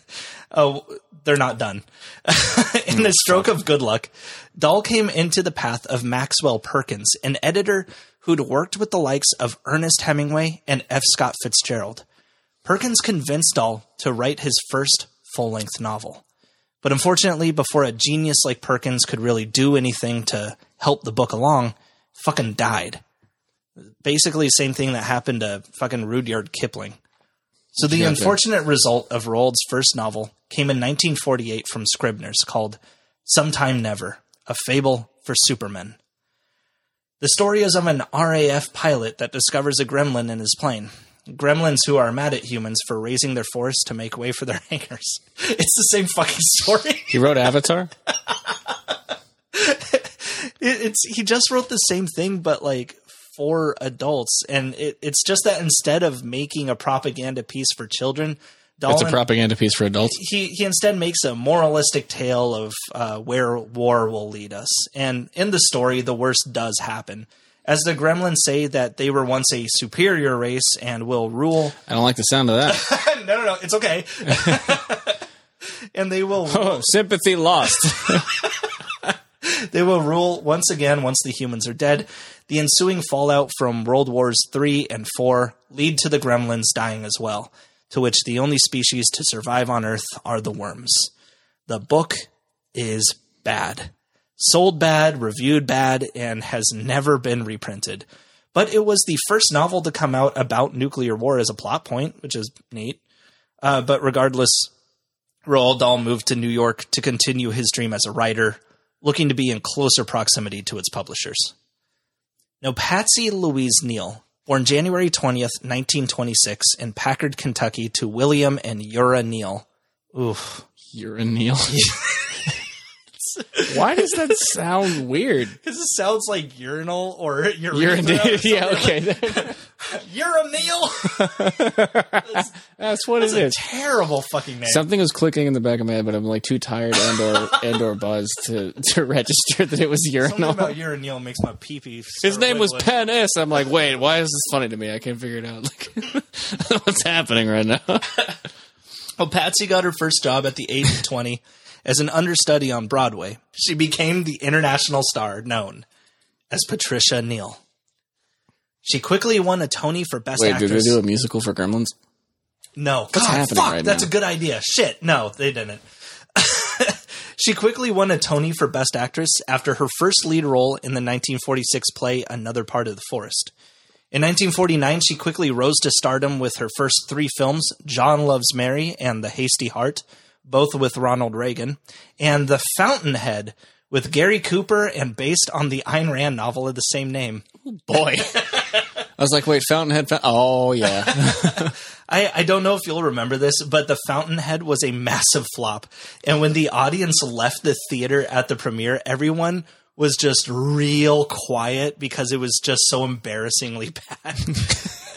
Oh, they're not done. [laughs] In a stroke of good luck, Dahl came into the path of Maxwell Perkins, an editor who'd worked with the likes of Ernest Hemingway and F. Scott Fitzgerald. Perkins convinced Dahl to write his first full length novel. But unfortunately, before a genius like Perkins could really do anything to help the book along, fucking died. Basically, the same thing that happened to fucking Rudyard Kipling. So the unfortunate result of Roald's first novel came in 1948 from Scribner's called Sometime Never, a fable for Supermen. The story is of an RAF pilot that discovers a gremlin in his plane. Gremlins who are mad at humans for raising their force to make way for their [laughs] hangars. It's the same fucking story. He wrote Avatar. [laughs] It, it's he just wrote the same thing, but like for adults, and it, it's just that instead of making a propaganda piece for children, It's a propaganda piece for adults. he he instead makes a moralistic tale of uh, where war will lead us. And in the story, the worst does happen. As the gremlins say that they were once a superior race and will rule. I don't like the sound of that. [laughs] no, no, no, it's okay. [laughs] [laughs] and they will oh, sympathy lost. They will rule once again once the humans are dead. The ensuing fallout from World Wars III and IV lead to the gremlins dying as well, to which the only species to survive on Earth are the worms. The book is bad. Sold bad, reviewed bad, and has never been reprinted. But it was the first novel to come out about nuclear war as a plot point, which is neat. Uh, but regardless, Roald Dahl moved to New York to continue his dream as a writer, looking to be in closer proximity to its publishers. Now, Patsy Louise Neal, born January 20th, 1926, in Packard, Kentucky, to William and Eura Neal. Oof. You're a Neil. [laughs] [laughs] Why does that sound weird? [laughs] Because it sounds like urinal or You're a urethra or [laughs] yeah, okay. A Neal. That's what it It's a is. terrible fucking name. Something was clicking in the back of my head, but I'm like too tired and or and or buzzed to to register that it was Something urinal. about Eura Neal makes my pee pee. His name was Pen S. I'm like, wait, why is this funny to me? I can't figure it out. Like, what's happening right now? Well, oh, Patsy got her first job at the age of 20 as an understudy on Broadway. She became the international star known as Patricia Neal. She quickly won a Tony for Best Actress. Wait, did Actress. they do a musical for Gremlins? no, What's God, happening fuck, right that's now? a good idea. Shit, no, they didn't. [laughs] she quickly won a Tony for Best Actress after her first lead role in the 1946 play Another Part of the Forest. In 1949, she quickly rose to stardom with her first three films, John Loves Mary and The Hasty Heart, both with Ronald Reagan, and The Fountainhead with Gary Cooper and based on the Ayn Rand novel of the same name. Oh, Boy. [laughs] I was like, wait, Fountainhead. Fa- oh, yeah. [laughs] I, I don't know if you'll remember this, but The Fountainhead was a massive flop. And when the audience left the theater at the premiere, everyone was just real quiet because it was just so embarrassingly [laughs] bad.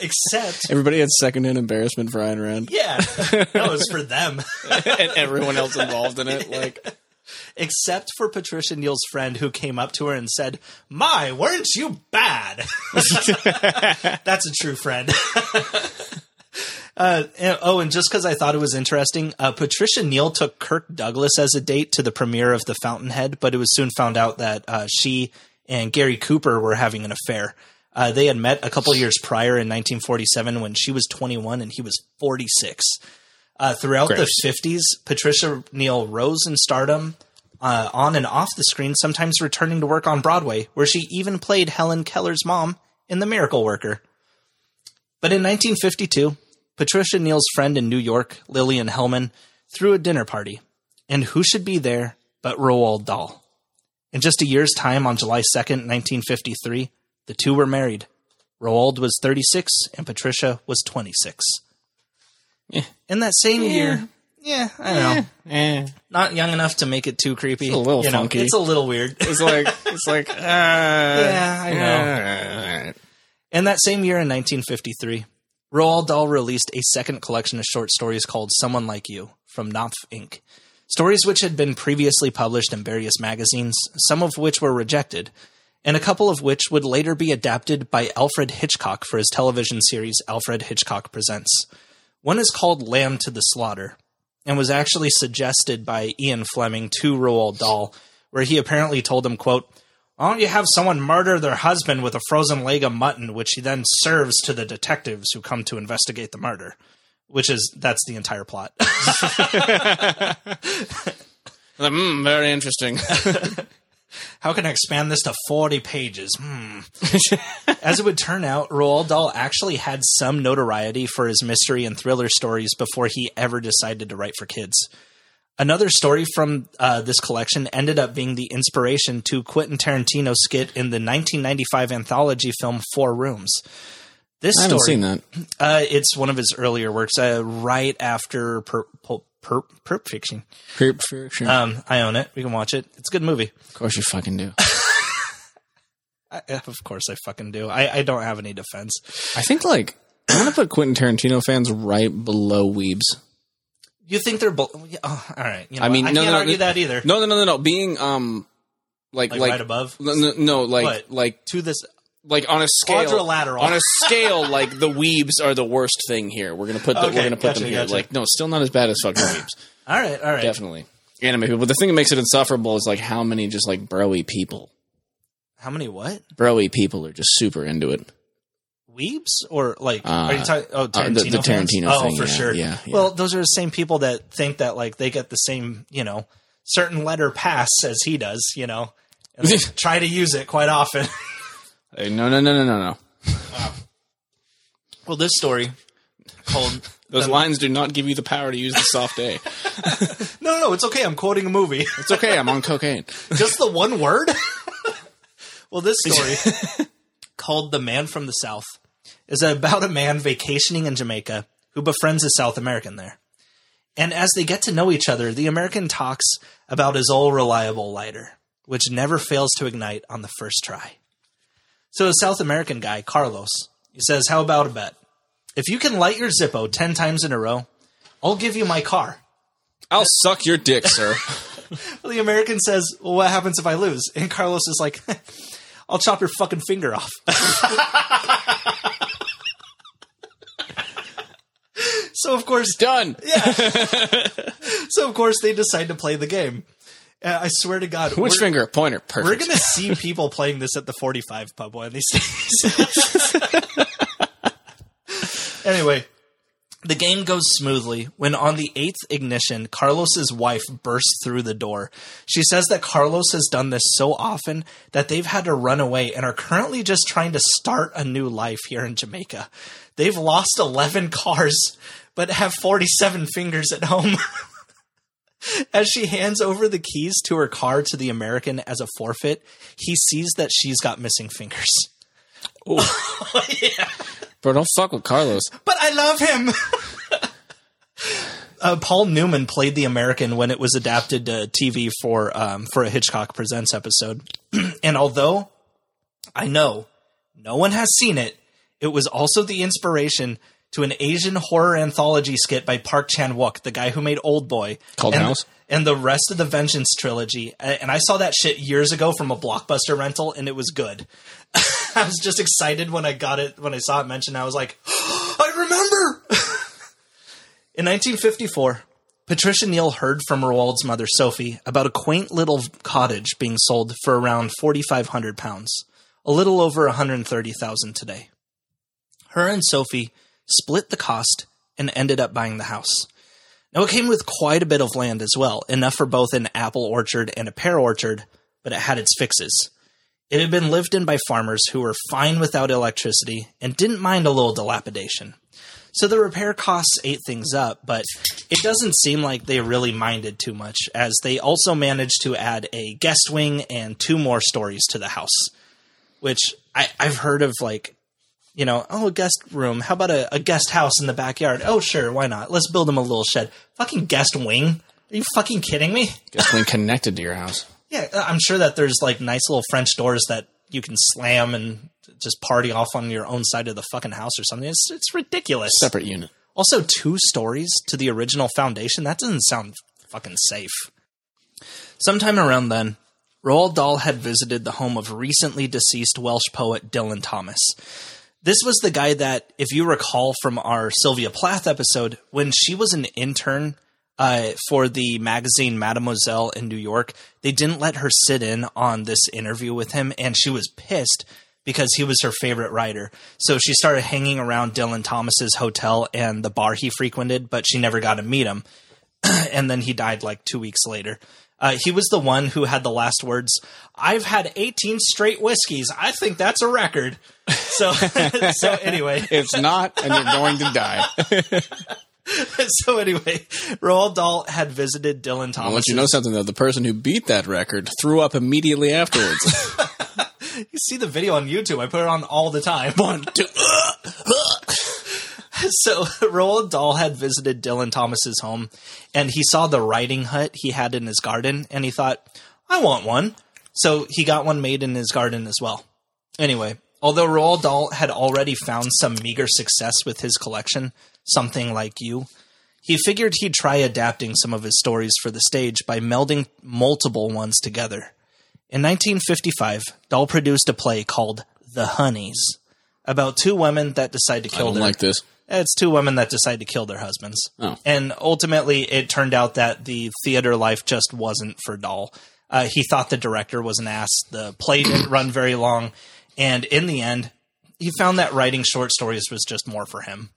Except, Everybody had secondhand embarrassment for Ayn Rand yeah, that was for them. [laughs] and everyone else involved in it. Like, Except for Patricia Neal's friend who came up to her and said, My, weren't you bad? [laughs] That's a true friend. [laughs] Uh, and- oh, and just because I thought it was interesting, uh, Patricia Neal took Kirk Douglas as a date to the premiere of The Fountainhead, but it was soon found out that uh, she and Gary Cooper were having an affair. Uh, they had met a couple years prior in 1947 when she was 21 and he was 46. Uh, throughout the 50s, Patricia Neal rose in stardom uh, on and off the screen, sometimes returning to work on Broadway, where she even played Helen Keller's mom in The Miracle Worker. But in 1952, Patricia Neal's friend in New York, Lillian Hellman, threw a dinner party. And who should be there but Roald Dahl? In just a year's time, on July 2nd, 1953, the two were married. Roald was 36 and Patricia was 26. Yeah. In that same year, yeah, I know. eh. Not young enough to make it too creepy. It's a little you know, funky. It's a little weird. It's like, it's like, [laughs] uh, Yeah, I know. know. In that same year, in 1953, Roald Dahl released a second collection of short stories called Someone Like You from Knopf Inc. Stories which had been previously published in various magazines, some of which were rejected. And a couple of which would later be adapted by Alfred Hitchcock for his television series Alfred Hitchcock Presents. One is called Lamb to the Slaughter and was actually suggested by Ian Fleming to Roald Dahl, where he apparently told him, quote, why don't you have someone murder their husband with a frozen leg of mutton, which he then serves to the detectives who come to investigate the murder? Which is, that's the entire plot. [laughs] [laughs] mm, very interesting. [laughs] How can I expand this to 40 pages? Hmm. [laughs] As it would turn out, Roald Dahl actually had some notoriety for his mystery and thriller stories before he ever decided to write for kids. Another story from uh, this collection ended up being the inspiration to Quentin Tarantino's skit in the 1995 anthology film Four Rooms. This I haven't story, seen that. Uh, it's one of his earlier works, uh, right after per- Perp Fiction. Perp Fiction. Um, I own it. We can watch it. It's a good movie. of course you fucking do. [laughs] I, of course, I fucking do. I, I don't have any defense. I think like I'm gonna put Quentin Tarantino fans right below Weebs. You think they're both? Oh, all right. You know, I mean, I no, can't no, argue no, that either. No, no, no, no, no. Being um, like like, like, right above, no, no, no, like What? like to this like on a scale Quadrilateral. on a scale like the Weebs are the worst thing here. We're gonna put the, Okay, we're gonna put gotcha, them here. gotcha. Like no, still not as bad as fucking Weebs. [laughs] All right, all right. Definitely anime people. But the thing that makes it insufferable is like how many just like broy people, How many what? broy people are just super into it. Weebs or like? Uh, are you talking? Oh, uh, Tarantino. the- the fans? Tarantino Oh, thing, for yeah, sure. yeah, yeah. Well, those are the same people that think that like they get the same, you know, certain letter pass as he does. You know, and they [laughs] try to use it quite often. [laughs] Hey, no, no, no, no, no, no. well, this story called. Those lines do not give you the power to use the soft A. [laughs] No, no, it's okay. I'm quoting a movie. [laughs] It's okay. I'm on cocaine. Just the one word? [laughs] well, this story, called The Man from the South, is about a man vacationing in Jamaica who befriends a South American there. And as they get to know each other, the American talks about his old reliable lighter, which never fails to ignite on the first try. So, a South American guy, Carlos, he says, How about a bet? If you can light your Zippo 10 times in a row, I'll give you my car. I'll suck your dick, sir. [laughs] [laughs] The American says, well, what happens if I lose? And Carlos is like, [laughs] I'll chop your fucking finger off. so, of course, Done. Yeah. so of course they decide to play the game. Uh, I swear to God, Which finger? Pointer. we're going to see people playing this at the 45 pub one of these days. [laughs] anyway, the game goes smoothly when on the eighth ignition, Carlos's wife bursts through the door. She says that Carlos has done this so often that they've had to run away and are currently just trying to start a new life here in Jamaica. They've lost 11 [laughs] cars, but have 47 fingers at home. [laughs] [laughs] As she hands over the keys to her car to the American as a forfeit, he sees that she's got missing fingers. [laughs] Bro, don't fuck with Carlos. But I love him. [laughs] uh, Paul Newman played the American when it was adapted to TV for um, for a Hitchcock Presents episode. [clears throat] and although I know no one has seen it, it was also the inspiration to an Asian horror anthology skit by Park Chan Wook, the guy who made Old Boy, Called and, House? and the rest of the Vengeance trilogy. And I saw that shit years ago from a blockbuster rental, and it was good. [laughs] I was just excited when I got it when I saw it mentioned. I was like, [gasps] I remember. [laughs] In 1954, Patricia Neal heard from Roald's mother, Sophie, about a quaint little cottage being sold for around 4,500 pounds, a little over 130,000 today. Her and Sophie split the cost and ended up buying the house. Now, it came with quite a bit of land as well, enough for both an apple orchard and a pear orchard, but it had its fixes. It had been lived in by farmers who were fine without electricity and didn't mind a little dilapidation. So the repair costs ate things up, but it doesn't seem like they really minded too much, as they also managed to add a guest wing and two more stories to the house. Which I, I've heard of, like, you know, oh, a guest room. How about a, a guest house in the backyard? Oh, sure, why not? Let's build them a little shed. Fucking guest wing? Are you fucking kidding me? Guest wing connected to your house. [laughs] Yeah, uh, I'm sure that there's like nice little French doors that you can slam and just party off on your own side of the fucking house or something. It's it's ridiculous. Separate unit. Also, two stories to the original foundation. That doesn't sound fucking safe. Sometime around then, Roald Dahl had visited the home of recently deceased Welsh poet Dylan Thomas. This was the guy that, if you recall from our Sylvia Plath episode, when she was an intern uh, for the magazine Mademoiselle in New York, they didn't let her sit in on this interview with him, and she was pissed because he was her favorite writer. So she started hanging around Dylan Thomas's hotel and the bar he frequented, but she never got to meet him. [clears throat] and then he died like two weeks later. Uh, he was the one who had the last words. I've had 18 straight whiskeys. I think that's a record. So, [laughs] so anyway, It's not, and you're going to die. [laughs] so anyway, Roald Dahl had visited Dylan Thomas. I want you to know something though. The person who beat that record threw up immediately afterwards. [laughs] You see the video on YouTube. I put it on all the time. One, two. [laughs] so [laughs] Roald Dahl had visited Dylan Thomas's home, and he saw the writing hut he had in his garden, and he thought, "I want one." So he got one made in his garden as well. Anyway, although Roald Dahl had already found some meager success with his collection, something like you, he figured he'd try adapting some of his stories for the stage by melding multiple ones together. In 1955, Dahl produced a play called The Honeys about two women that decide to I kill don't their like this. It's two women that decide to kill their husbands. Oh. And ultimately, it turned out that the theater life just wasn't for Dahl. Uh, he thought the director was an ass. The play didn't [clears throat] run very long. And in the end, he found that writing short stories was just more for him.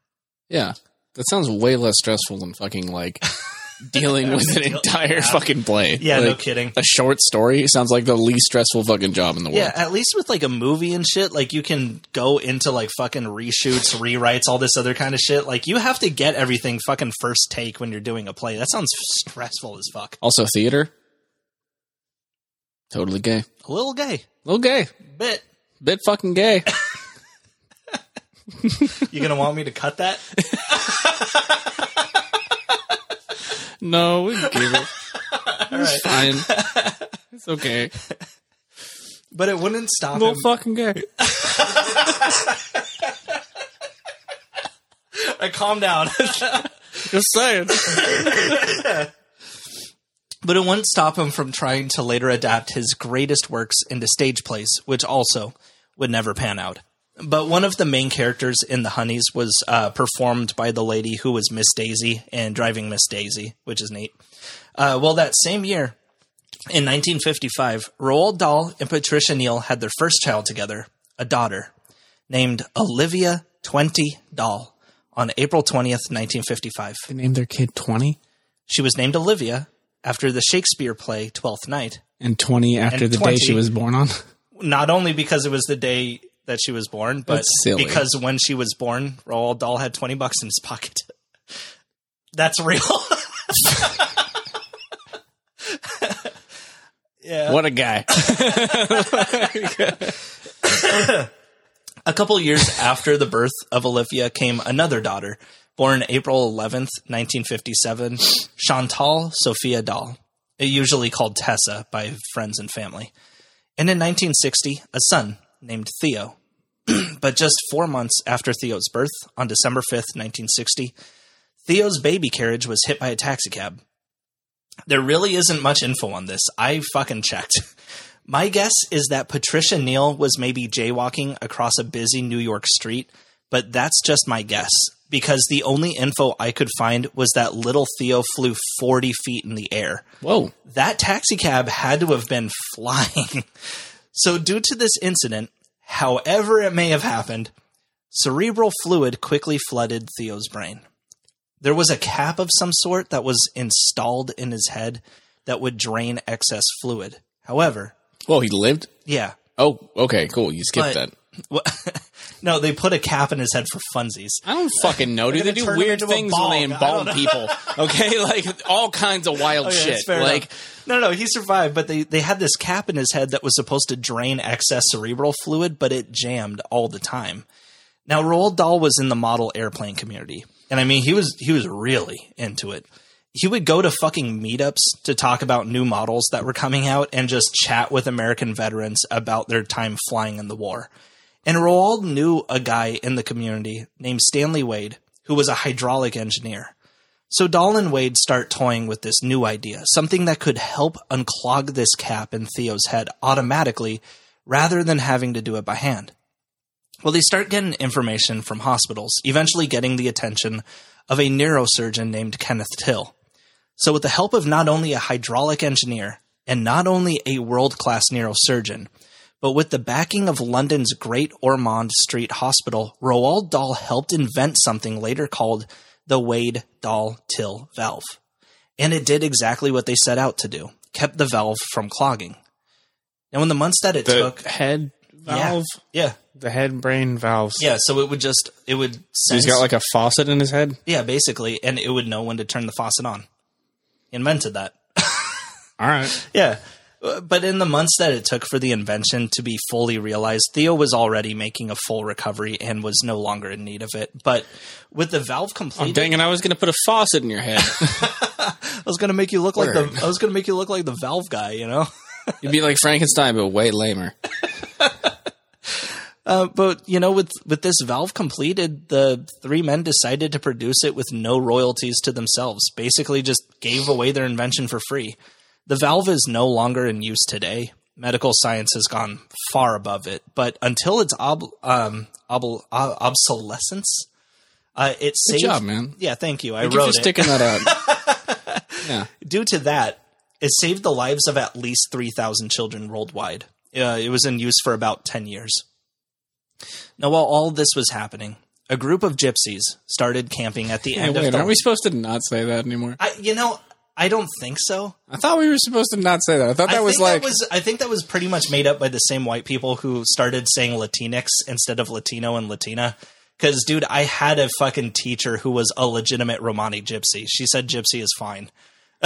Yeah, that sounds way less stressful than fucking like [laughs] dealing [laughs] with an entire fucking play. Yeah, no Like, kidding. A short story sounds like the least stressful fucking job in the world. Yeah, at least with like a movie and shit, like you can go into like fucking reshoots, [laughs] rewrites, all this other kind of shit. Like you have to get everything fucking first take when you're doing a play. That sounds stressful as fuck. Also, theater. Totally gay. A little gay. A little gay. Bit. Bit fucking gay. [laughs] You gonna want me to cut that? No, we can keep it. [laughs] All right. Fine. It's okay. But it wouldn't stop Little him. fucking gay. Uh, calm down. [laughs] Just saying. [laughs] but it wouldn't stop him from trying to later adapt his greatest works into stage plays, which also would never pan out. But one of the main characters in The Honeys was uh, performed by the lady who was Miss Daisy in Driving Miss Daisy, which is neat. Uh, well, that same year, in 1955, Roald Dahl and Patricia Neal had their first child together, a daughter, named Olivia Twenty Dahl, on April 20th, 1955. They named their kid 20 She was named Olivia after the Shakespeare play Twelfth Night. and 20 after And the 20. day she was born on. Not only because it was the day that she was born, but because when she was born, Roald Dahl had 20 bucks in his pocket. [laughs] That's real. [laughs] yeah. What a guy. [laughs] A couple years after the birth of Olivia came another daughter, born April 11th, 1957, Chantal Sophia Dahl, usually called Tessa by friends and family. And in 1960, a son named Theo. [clears throat] but just four months after Theo's birth, on December 5th, 1960, Theo's baby carriage was hit by a taxicab. There really isn't much info on this. I fucking checked. [laughs] My guess is that Patricia Neal was maybe jaywalking across a busy New York street, but that's just my guess because the only info I could find was that little Theo flew 40 feet in the air. Whoa. That taxicab had to have been [laughs] flying. so, due to this incident, however it may have happened, cerebral fluid quickly flooded Theo's brain. There was a cap of some sort that was installed in his head that would drain excess fluid. However, Whoa, he lived? yeah. Oh, okay, cool. You skipped But- that. [laughs] No, they put a cap in his head for funsies. I don't fucking know, dude. They do weird things when they bog. I don't embalm people. [laughs] Okay, [laughs] like all kinds of wild Okay, shit. Like, enough. no, no, he survived, but they they had this cap in his head that was supposed to drain excess cerebral fluid, but it jammed all the time. Now, Roald Dahl was in the model airplane community, and I mean, he was he was really into it. He would go to fucking meetups to talk about new models that were coming out and just chat with American veterans about their time flying in the war. And Roald knew a guy in the community named Stanley Wade, who was a hydraulic engineer. So Dahl and Wade start toying with this new idea, something that could help unclog this cap in Theo's head automatically rather than having to do it by hand. Well, they start getting information from hospitals, eventually getting the attention of a neurosurgeon named Kenneth Till. So, with the help of not only a hydraulic engineer and not only a world class neurosurgeon, but with the backing of London's Great Ormond Street Hospital, Roald Dahl helped invent something later called the Wade Dahl Till valve. And it did exactly what they set out to do kept the valve from clogging. Now, in the months that it The took, head valve, yeah, the head brain valves. yeah, so it would just, it would So he's sense, got like a faucet in his head. yeah, basically, and it would know when to turn the faucet on. He invented that. [laughs] All right. Yeah. But in the months that it took for the invention to be fully realized, Theo was already making a full recovery and was no longer in need of it. But with the valve Oh, completed, dang it! I was going to put a faucet in your head. [laughs] I was going to make you look like the I was going to make you look like the valve guy, you know. [laughs] You'd be like Frankenstein, but way lamer. [laughs] Uh, but you know, with with this valve completed, the three men decided to produce it with no royalties to themselves. Basically, just gave away their invention for free. The valve is no longer in use today. Medical science has gone far above it, but until its ob, um, ob, ob- obsolescence, uh, it Good saved. job, man. Yeah, thank you. I Thank you wrote for it. sticking that out. [laughs] yeah. Due to that, it saved the lives of at least 3,000 children worldwide. Uh, it was in use for about 10 years. Now, while all this was happening, a group of gypsies started camping at the Hey, end wait, of the. Aren't we supposed to not say that anymore? I, you know, I don't think so. I thought we were supposed to not say that. I thought that I was like that was. I think that was pretty much made up by the same white people who started saying Latinx instead of Latino and Latina. Because, dude, I had a fucking teacher who was a legitimate Romani gypsy. She said gypsy is fine. [laughs]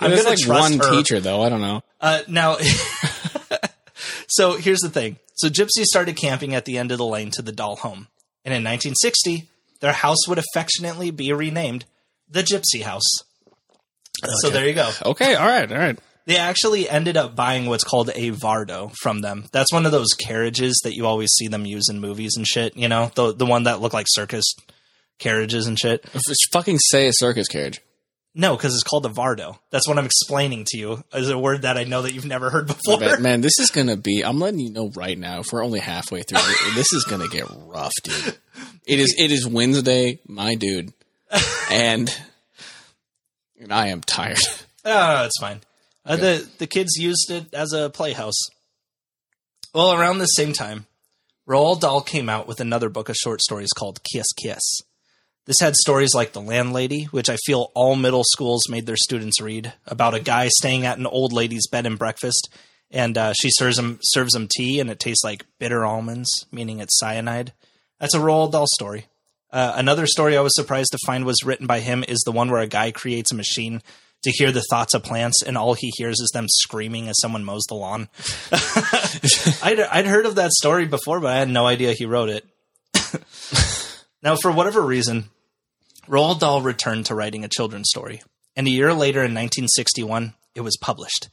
I'm there's gonna like one her. teacher though. I don't know. Uh, now, [laughs] so here's the thing. So gypsies started camping at the end of the lane to the Dahl home. And in 1960, their house would affectionately be renamed the Gypsy House. So there you go. Okay, all right, all right. They actually ended up buying what's called a Vardo from them. That's one of those carriages that you always see them use in movies and shit, you know? The the one that look like circus carriages and shit. Just fucking say a circus carriage. No, because it's called a Vardo. That's what I'm explaining to you. Is a word that I know that you've never heard before. man, [laughs] this is gonna be. I'm letting you know right now. If we're only halfway through, [laughs] this is gonna get rough, dude. It is. It is Wednesday, my dude, and and I am tired. Oh, [laughs] it's fine. Uh, the the kids used it as a playhouse. Well, around the same time, Roald Dahl came out with another book of short stories called Kiss Kiss. This had stories like The Landlady, which I feel all middle schools made their students read, about a guy staying at an old lady's bed and breakfast, and uh, she serves him serves him tea, and it tastes like bitter almonds, meaning it's cyanide. That's a Roald Dahl story. Uh, another story I was surprised to find was written by him is the one where a guy creates a machine to hear the thoughts of plants, and all he hears is them screaming as someone mows the lawn. [laughs] I'd, I'd heard of that story before, but I had no idea he wrote it. [laughs] now, for whatever reason, Roald Dahl returned to writing a children's story, and a year later in 1961, it was published.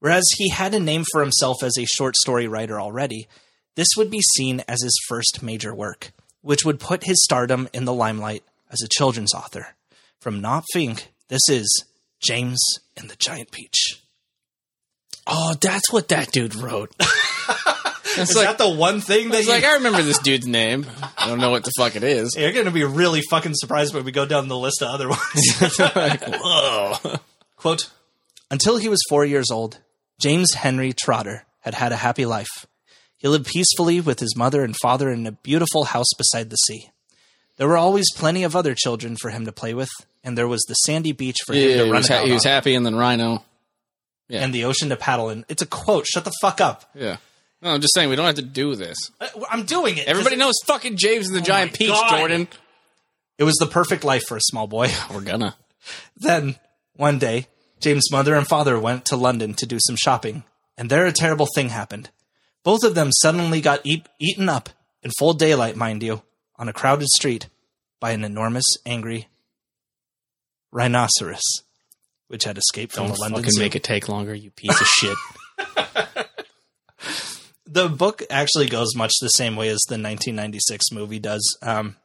Whereas he had a name for himself as a short story writer already, this would be seen as his first major work, which would put his stardom in the limelight as a children's author. From Not Fink, this is James and the Giant Peach. Oh, that's what that dude wrote. [laughs] It's Is like, that the one thing that it's you like I remember this dude's name. I don't know what the fuck it is. You're going to be really fucking surprised when we go down the list of other ones. [laughs] [laughs] Whoa. Quote Until he was four years old, James Henry Trotter had had a happy life. He lived peacefully with his mother and father in a beautiful house beside the sea. There were always plenty of other children for him to play with, and there was the sandy beach for him to he run was, ha- about he was on, happy, and then Rhino. yeah. and the ocean to paddle in. It's a quote. Shut the fuck up. Yeah. No, I'm just saying we don't have to do this. Uh, I- I'm doing it. Everybody knows fucking James and the oh Giant Peach, God. Jordan. It was the perfect life for a small boy. [laughs] We're gonna. Then, one day, James' mother and father went to London to do some shopping, and there a terrible thing happened. Both of them suddenly got eat- eaten up, in full daylight, mind you, on a crowded street by an enormous, angry rhinoceros, which had escaped from Don't the London fucking Zoo. make it take longer, you piece of shit. [laughs] the book actually goes much the same way as the 1996 movie does. Um,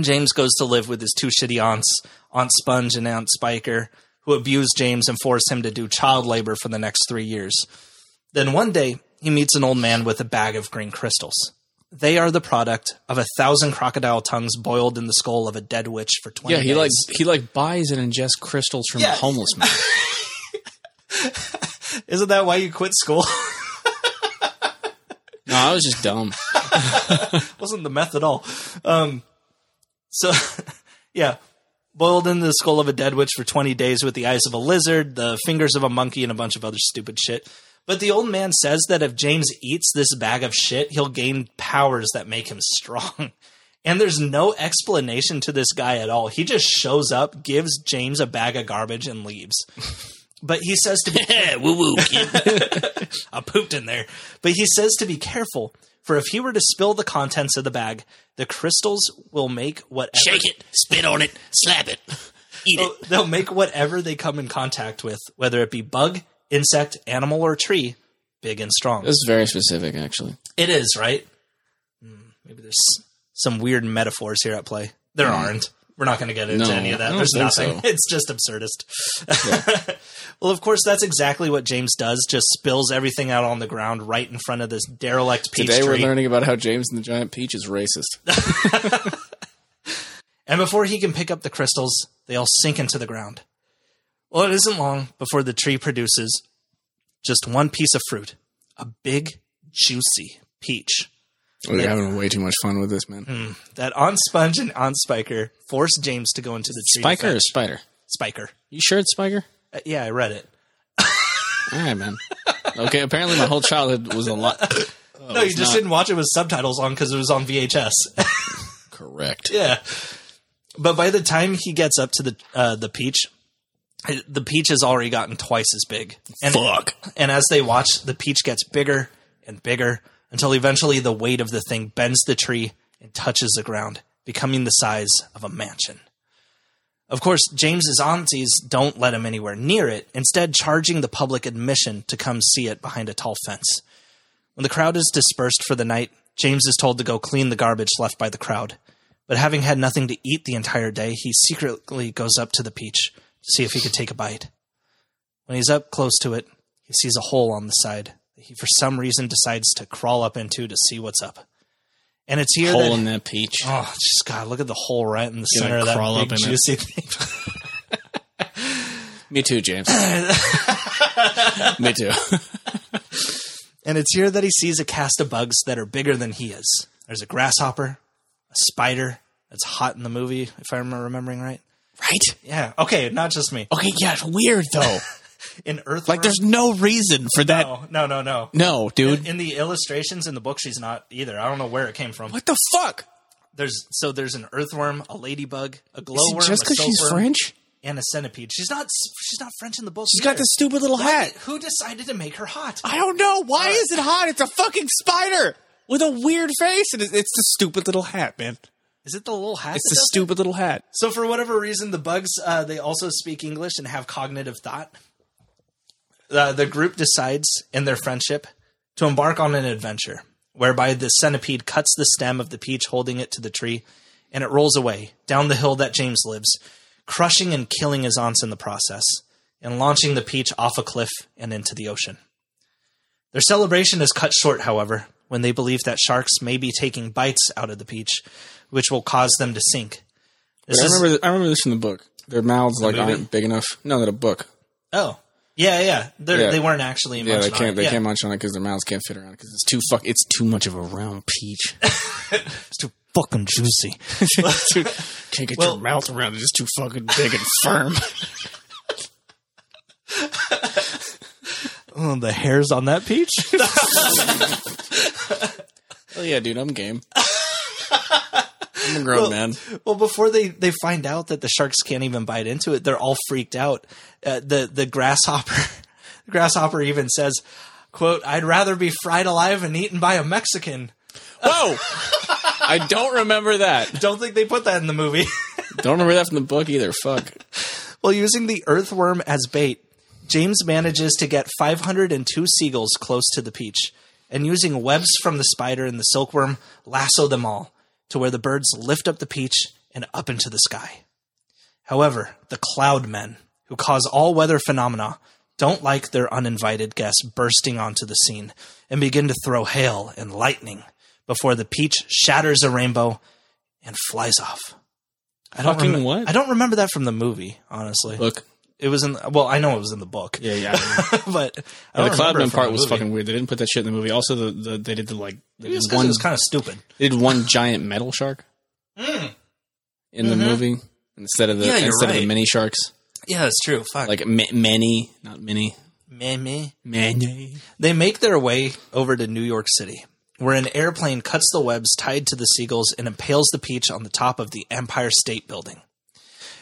James goes to live with his two shitty aunts, Aunt Sponge and Aunt Spiker, who abuse James and force him to do child labor for the next three years. Then one day, he meets an old man with a bag of green crystals. They are the product of a thousand crocodile tongues boiled in the skull of a dead witch for twenty Yeah, he days. like he like buys and ingests crystals from Yeah. a homeless man. [laughs] Isn't that why you quit school? No, I was just dumb. [laughs] Wasn't the meth at all. Um, so, [laughs] yeah, boiled in the skull of a dead witch for 20 days with the eyes of a lizard, the fingers of a monkey, and a bunch of other stupid shit. But the old man says that if James eats this bag of shit, he'll gain powers that make him strong. [laughs] And there's no explanation to this guy at all. He just shows up, gives James a bag of garbage, and leaves. But he says to be [laughs] woo woo kid. [laughs] I pooped in there. But he says to be careful, for if he were to spill the contents of the bag, the crystals will make whatever Shake it, spit on it, slap it, eat oh, it. they'll, they'll make whatever they come in contact with, whether it be bug, insect, animal, or tree, big and strong. This is very specific, actually. It is, right? Hmm, maybe there's some weird metaphors here at play. There aren't. We're not going to get into No, any of that. There's nothing. so. [laughs] It's just absurdist. [laughs] well, of course, that's exactly what James does. Just spills everything out on the ground right in front of this derelict peach Today we're learning about how James and the Giant Peach is racist. [laughs] And before he can pick up the crystals, they all sink into the ground. Well, it isn't long before the tree produces just one piece of fruit a big, juicy peach. We're having way too much fun with this, man. That Aunt Sponge and Aunt Spiker forced James to go into the tree. Spiker or Spider? Spiker. You sure it's Spiker? Uh, yeah, I read it. All right, man. Okay, apparently my whole childhood was a lot. [laughs] no, you just didn't watch it with subtitles on because it was on VHS. Correct. [laughs] yeah. But by the time he gets up to the uh, the peach, the peach has already gotten twice as big. And, Fuck. And as they watch, the peach gets bigger and bigger until eventually the weight of the thing bends the tree and touches the ground, becoming the size of a mansion. Of course, James's aunties don't let him anywhere near it, instead charging the public admission to come see it behind a tall fence. When the crowd is dispersed for the night, James is told to go clean the garbage left by the crowd. But having had nothing to eat the entire day, he secretly goes up to the peach to see if he could take a bite. When he's up close to it, he sees a hole on the side that he, for some reason, decides to crawl up into to see what's up. And it's here Hole that in that peach. oh, just God, look at the hole right in the Gonna center of that big up in it. juicy thing. [laughs] [laughs] Me too, James. [laughs] Me too. And it's here that he sees a cast of bugs that are bigger than he is. There's a grasshopper, a spider that's hot in the movie, if I'm remembering right. Right? Yeah. Okay, not just me. Okay, yeah, it's weird though. [laughs] In Earth, like, there's no reason for that. no, no, no, no. No, dude. In the illustrations in the book, she's not either. I don't know where it came from. What the fuck? There's so there's an earthworm, a ladybug, a glowworm, just because she's French? and a centipede. She's not. She's not French in the book. She's got this stupid little hat. Who decided to make her hot? I don't know. Why is it hot? It's a fucking spider with a weird face, and it's it's the stupid little hat, man. Is it the little hat? It's that the does it? stupid little hat. So for whatever reason, the bugs uh, they also speak English and have cognitive thought. Uh, the group decides in their friendship to embark on an adventure whereby the centipede cuts the stem of the peach, holding it to the tree, and it rolls away down the hill that James lives, crushing and killing his aunts in the process, and launching the peach off a cliff and into the ocean. Their celebration is cut short, however, when they believe that sharks may be taking bites out of the peach, which will cause them to sink. This I is- remember. th- I remember this from the book. Their mouths like movie? aren't big enough. No, that a book. Oh, yeah, yeah. They're, Yeah. They weren't actually. Yeah, they can't. it. They yeah. can't munch on it because their mouths can't fit around it because it's too fuck. It's too much of a round peach. [laughs] It's too fucking juicy. [laughs] can't get Well- your mouth around it. It's too fucking big and firm. [laughs] oh, the hairs on that peach. oh yeah, dude, I'm game. I'm a grown man. well, before they they find out that the sharks can't even bite into it, they're all freaked out. Uh, the the grasshopper, [laughs] the grasshopper even says, "quote I'd rather be fried alive and eaten by a Mexican." Whoa! [laughs] I don't remember that. Don't think they put that in the movie. [laughs] Don't remember that from the book either. Fuck. Well, using the earthworm as bait, James manages to get 502 seagulls close to the peach, and using webs from the spider and the silkworm, lasso them all to where the birds lift up the peach and up into the sky. However, the cloud men, who cause all weather phenomena, don't like their uninvited guests bursting onto the scene and begin to throw hail and lightning before the peach shatters a rainbow and flies off. I don't Fucking remem- what? I don't remember that from the movie, honestly. Look, It was in well, I know it was in the book. yeah, yeah. [laughs] but I the don't remember it Cloudman part the was fucking weird. They didn't put that shit in the movie. Also, the, the they did the like they It was one it was kind of stupid. they did one giant metal shark in the movie instead of the Mm. Mm-hmm. Yeah, instead of the mini sharks. Yeah, that's true. Fuck. Like ma- many, not many. me. Many. They make their way over to New York City, where an airplane cuts the webs tied to the seagulls and impales the peach on the top of the Empire State Building.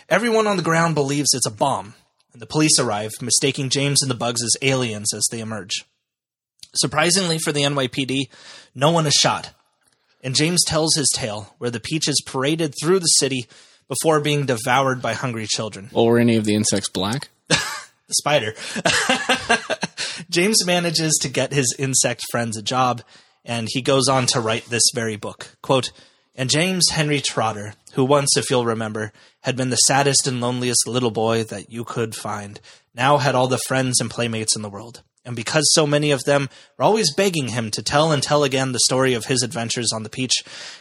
Everyone on the ground believes it's a bomb, and the police arrive, mistaking James and the bugs as aliens as they emerge. Surprisingly for the NYPD, no one is shot, and James tells his tale, where the peach is paraded through the city before being devoured by hungry children Or were any of the insects black? [laughs] the spider. [laughs] James manages to get his insect friends a job, and he goes on to write this very book. Quote, and James Henry Trotter, who once, if you'll remember, had been the saddest and loneliest little boy that you could find, now had all the friends and playmates in the world. And because so many of them were always begging him to tell and tell again the story of his adventures on the peach,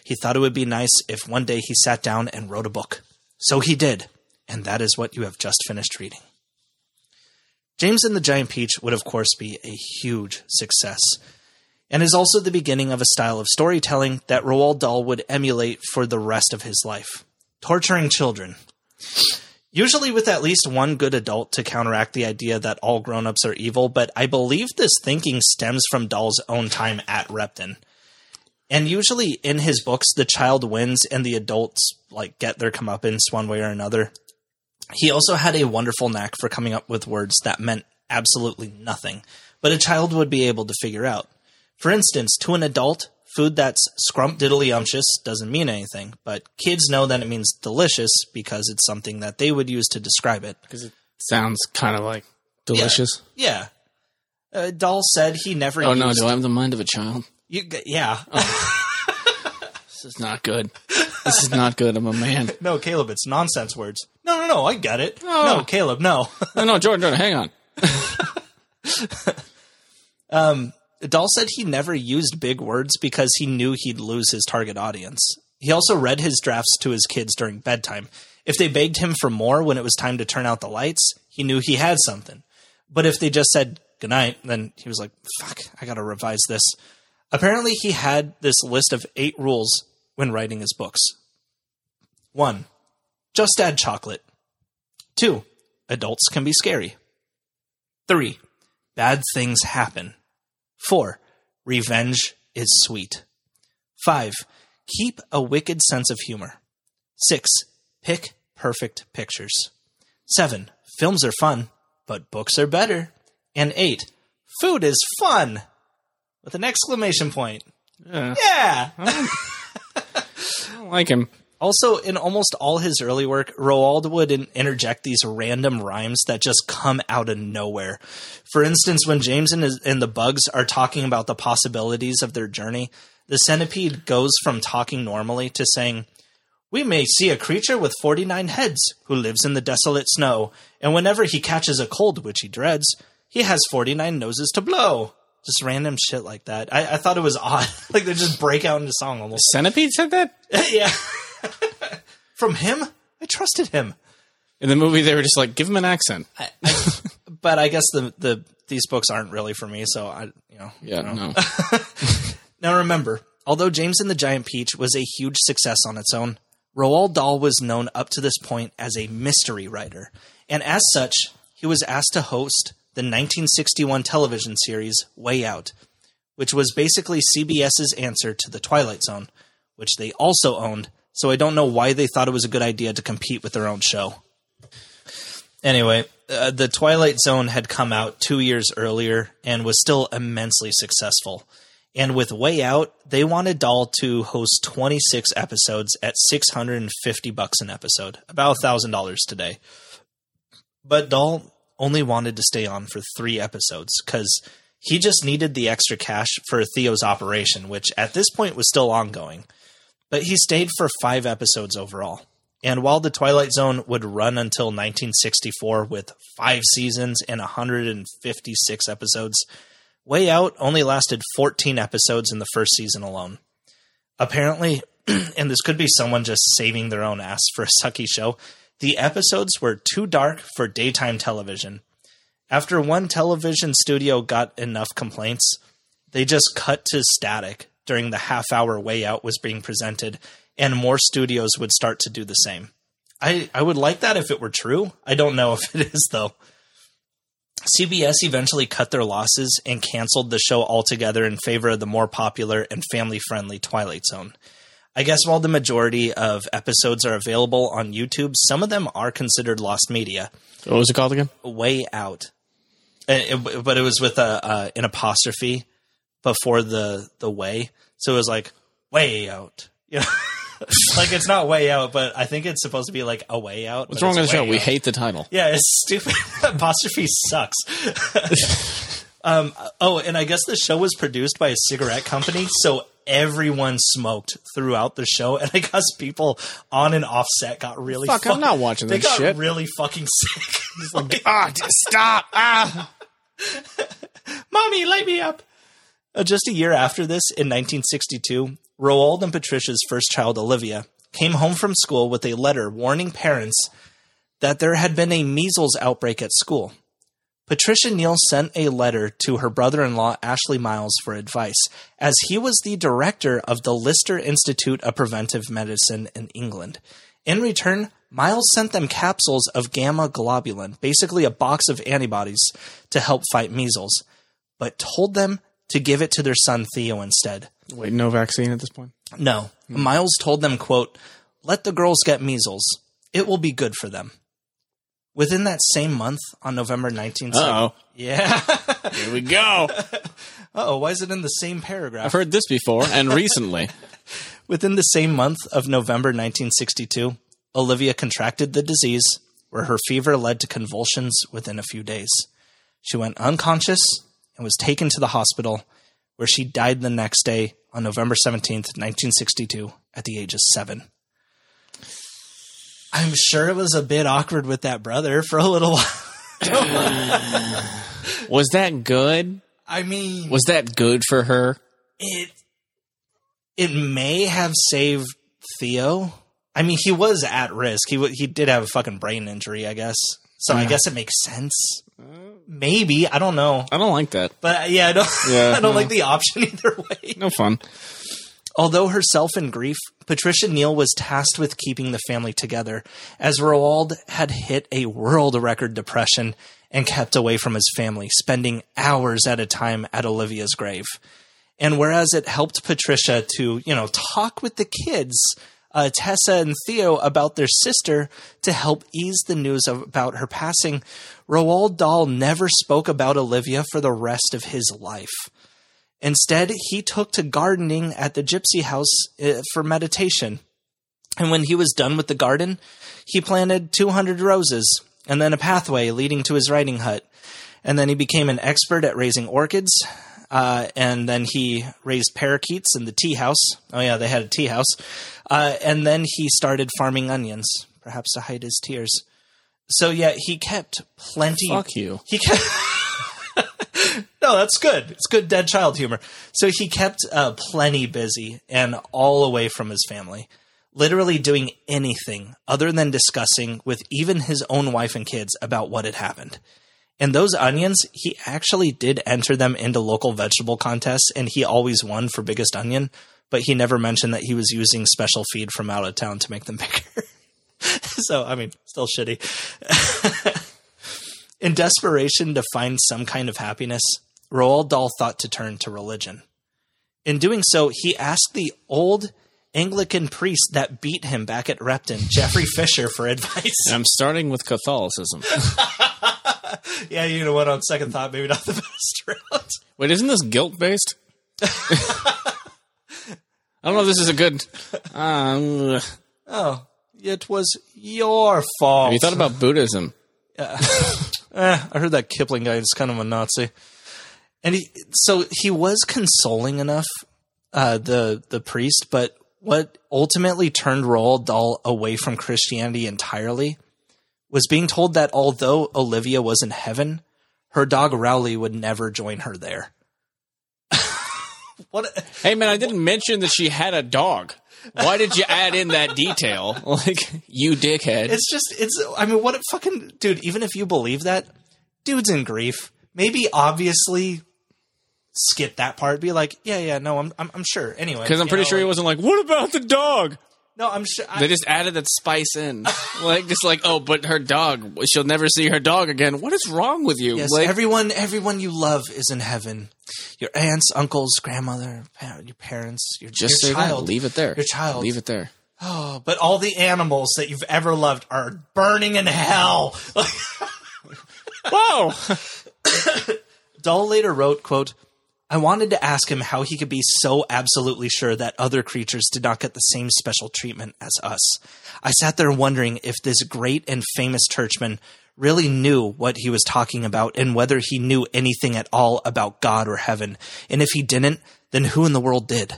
he thought it would be nice if one day he sat down and wrote a book. So he did, and that is what you have just finished reading. James and the Giant Peach would, of course, be a huge success, and is also the beginning of a style of storytelling that Roald Dahl would emulate for the rest of his life torturing children. Usually with at least one good adult to counteract the idea that all grown ups are evil, but I believe this thinking stems from Dahl's own time at Repton. And usually in his books, the child wins and the adults like get their comeuppance one way or another. He also had a wonderful knack for coming up with words that meant absolutely nothing, but a child would be able to figure out. For instance, to an adult, food that's scrumdiddlyumptious doesn't mean anything, but kids know that it means delicious because it's something that they would use to describe it. Because it sounds kind of like delicious. Yeah. Uh, Dahl said he never Oh no, do I have the mind of a child? You, yeah. [laughs] This is not good. This is not good. I'm a man. [laughs] no, Caleb, it's nonsense words. No, no, no, I get it. Oh. No, Caleb, no. [laughs] No, no, Jordan, Jordan, hang on. Dahl said he never used big words because he knew he'd lose his target audience. He also read his drafts to his kids during bedtime. If they begged him for more when it was time to turn out the lights, he knew he had something. But if they just said goodnight, then he was like, fuck, I gotta revise this. Apparently, he had this list of eight rules when writing his books. One, just add chocolate. Two, adults can be scary. Three, bad things happen. Four, revenge is sweet. Five, keep a wicked sense of humor. Six, pick perfect pictures. Seven, films are fun, but books are better. And eight, food is fun! With an exclamation point. Yeah, Yeah! I don't like him. Also, in almost all his early work, Roald would interject these random rhymes that just come out of nowhere. For instance, when James and, his, and the bugs are talking about the possibilities of their journey, the centipede goes from talking normally to saying, We may see a creature with 49 heads who lives in the desolate snow, and whenever he catches a cold, which he dreads, he has 49 noses to blow. Just random shit like that. I, I thought it was odd. [laughs] like they just break out into song almost. Centipede said that? [laughs] yeah. From him, I trusted him. In the movie, they were just like, give him an accent. I, I, but I guess the, the these books aren't really for me, so I you know. Yeah, you know. no. [laughs] Now remember, although James and the Giant Peach was a huge success on its own, Roald Dahl was known up to this point as a mystery writer, and as such, he was asked to host the 1961 television series Way Out, which was basically CBS's answer to The Twilight Zone, which they also owned. So I don't know why they thought it was a good idea to compete with their own show. Anyway, uh, The Twilight Zone had come out two years earlier and was still immensely successful. And with Way Out, they wanted Dahl to host 26 episodes at 650 bucks an episode, about $1,000 today. But Dahl only wanted to stay on for three episodes because he just needed the extra cash for Theo's operation, which at this point was still ongoing. But he stayed for five episodes overall. And while The Twilight Zone would run until 1964 with five seasons and 156 episodes, Way Out only lasted 14 episodes in the first season alone. Apparently, [clears throat] and this could be someone just saving their own ass for a sucky show, the episodes were too dark for daytime television. After one television studio got enough complaints, they just cut to static during the half hour Way Out was being presented, and more studios would start to do the same. I, I would like that if it were true. I don't know [laughs] if it is, though. CBS eventually cut their losses and canceled the show altogether in favor of the more popular and family friendly Twilight Zone. I guess while the majority of episodes are available on YouTube, some of them are considered lost media. What was it called again? Way Out. Uh, it- but it was with a uh, an apostrophe before the the way, so it was like way out. [laughs] You know, [laughs] like it's not way out, but I think it's supposed to be like a way out. What's wrong with the show? way We hate the title. Yeah, it's stupid. [laughs] Apostrophe sucks. um, oh, and I guess the show was produced by a cigarette company, so everyone smoked throughout the show, and I guess people on and off set got really. Fuck, I'm not watching They that got shit. really fucking sick. Like, Ah, just stop! Ah, Mommy, light me up. Uh, just a year after this, in 1962, Roald and Patricia's first child, Olivia, came home from school with a letter warning parents that there had been a measles outbreak at school. Patricia Neal sent a letter to her brother in law, Ashley Miles, for advice, as he was the director of the Lister Institute of Preventive Medicine in England. In return, Miles sent them capsules of gamma globulin, basically a box of antibodies, to help fight measles, but told them to give it to their son Theo instead. wait, no vaccine at this point. No. Miles told them, quote, let the girls get measles. It will be good for them. Within that same month, on November 19th. Uh oh, Yeah. [laughs] here we go. [laughs] oh, why is it in the same paragraph? I've heard this before, and recently. [laughs] Within the same month of November 1962, Olivia contracted the disease, where her fever led to convulsions within a few days. She went unconscious and was taken to the hospital, where she died the next day on November 17th, 1962, at the age of seven. I'm sure it was a bit awkward with that brother for a little [laughs] while. [laughs] Was that good? I mean, Was that good for her? it it may have saved Theo. I mean, he was at risk. He he did have a fucking brain injury, I guess. So I guess it makes sense. Maybe I don't know, I don't like that. but uh, yeah, I don't. [laughs] Yeah, I don't no. like the option [laughs] either way. No fun. Although herself in grief, Patricia Neal was tasked with keeping the family together, as Roald had hit a world record depression and kept away from his family, spending hours at a time at Olivia's grave. And whereas it helped Patricia to, you know, talk with the kids, uh, Tessa and Theo about their sister to help ease the news of, about her passing, Roald Dahl never spoke about Olivia for the rest of his life. Instead, he took to gardening at the gypsy house uh, for meditation. And when he was done with the garden, he planted 200 roses and then a pathway leading to his writing hut. And then he became an expert at raising orchids. Uh, and then he raised parakeets in the tea house. Oh, yeah, they had a tea house. Uh, and then he started farming onions, perhaps to hide his tears. So, yeah, he kept plenty. Fuck you. He kept. [laughs] no, that's good. It's good dead child humor. So he kept uh, plenty busy and all away from his family, literally doing anything other than discussing with even his own wife and kids about what had happened. And those onions, he actually did enter them into local vegetable contests, and he always won for biggest onion. But he never mentioned that he was using special feed from out of town to make them [laughs] bigger. so, I mean, still shitty. [laughs] In desperation to find some kind of happiness, Roald Dahl thought to turn to religion. In doing so, he asked the old Anglican priest that beat him back at Repton, Geoffrey Fisher, for advice. I'm starting with Catholicism. [laughs] yeah, you know what? On second thought, maybe not the [laughs] best route. Wait, isn't this guilt based? I don't know if this is a good. Um, Oh, it was your fault. Have you thought about Buddhism? [laughs] Eh, I heard that Kipling guy is kind of a Nazi, and he so he was consoling enough, uh, the the priest. But what ultimately turned Roald Dahl away from Christianity entirely was being told that although Olivia was in heaven, her dog Rowley would never join her there. what? Hey man, I didn't mention that she had a dog. Why did you add in that detail? [laughs] Like you dickhead. It's just it's. I mean, what a fucking dude. Even if you believe that, dude's in grief. Maybe obviously skip that part. Be like, yeah, yeah, no, I'm I'm, I'm sure. Anyway, Because I'm pretty know, sure he wasn't like, what about the dog? No, I'm sure. I, They just added that spice in. [laughs] like, just like, oh, but her dog, she'll never see her dog again. What is wrong with you? Yes, like, everyone, everyone you love is in heaven. Your aunts, uncles, grandmother, your parents, your, just your child. that. Leave it there. Your child. Leave it there. Oh, but all the animals that you've ever loved are burning in hell. [laughs] Whoa! [coughs] Dahl later wrote, quote, I wanted to ask him how he could be so absolutely sure that other creatures did not get the same special treatment as us. I sat there wondering if this great and famous churchman really knew what he was talking about and whether he knew anything at all about God or heaven. And if he didn't, then who in the world did?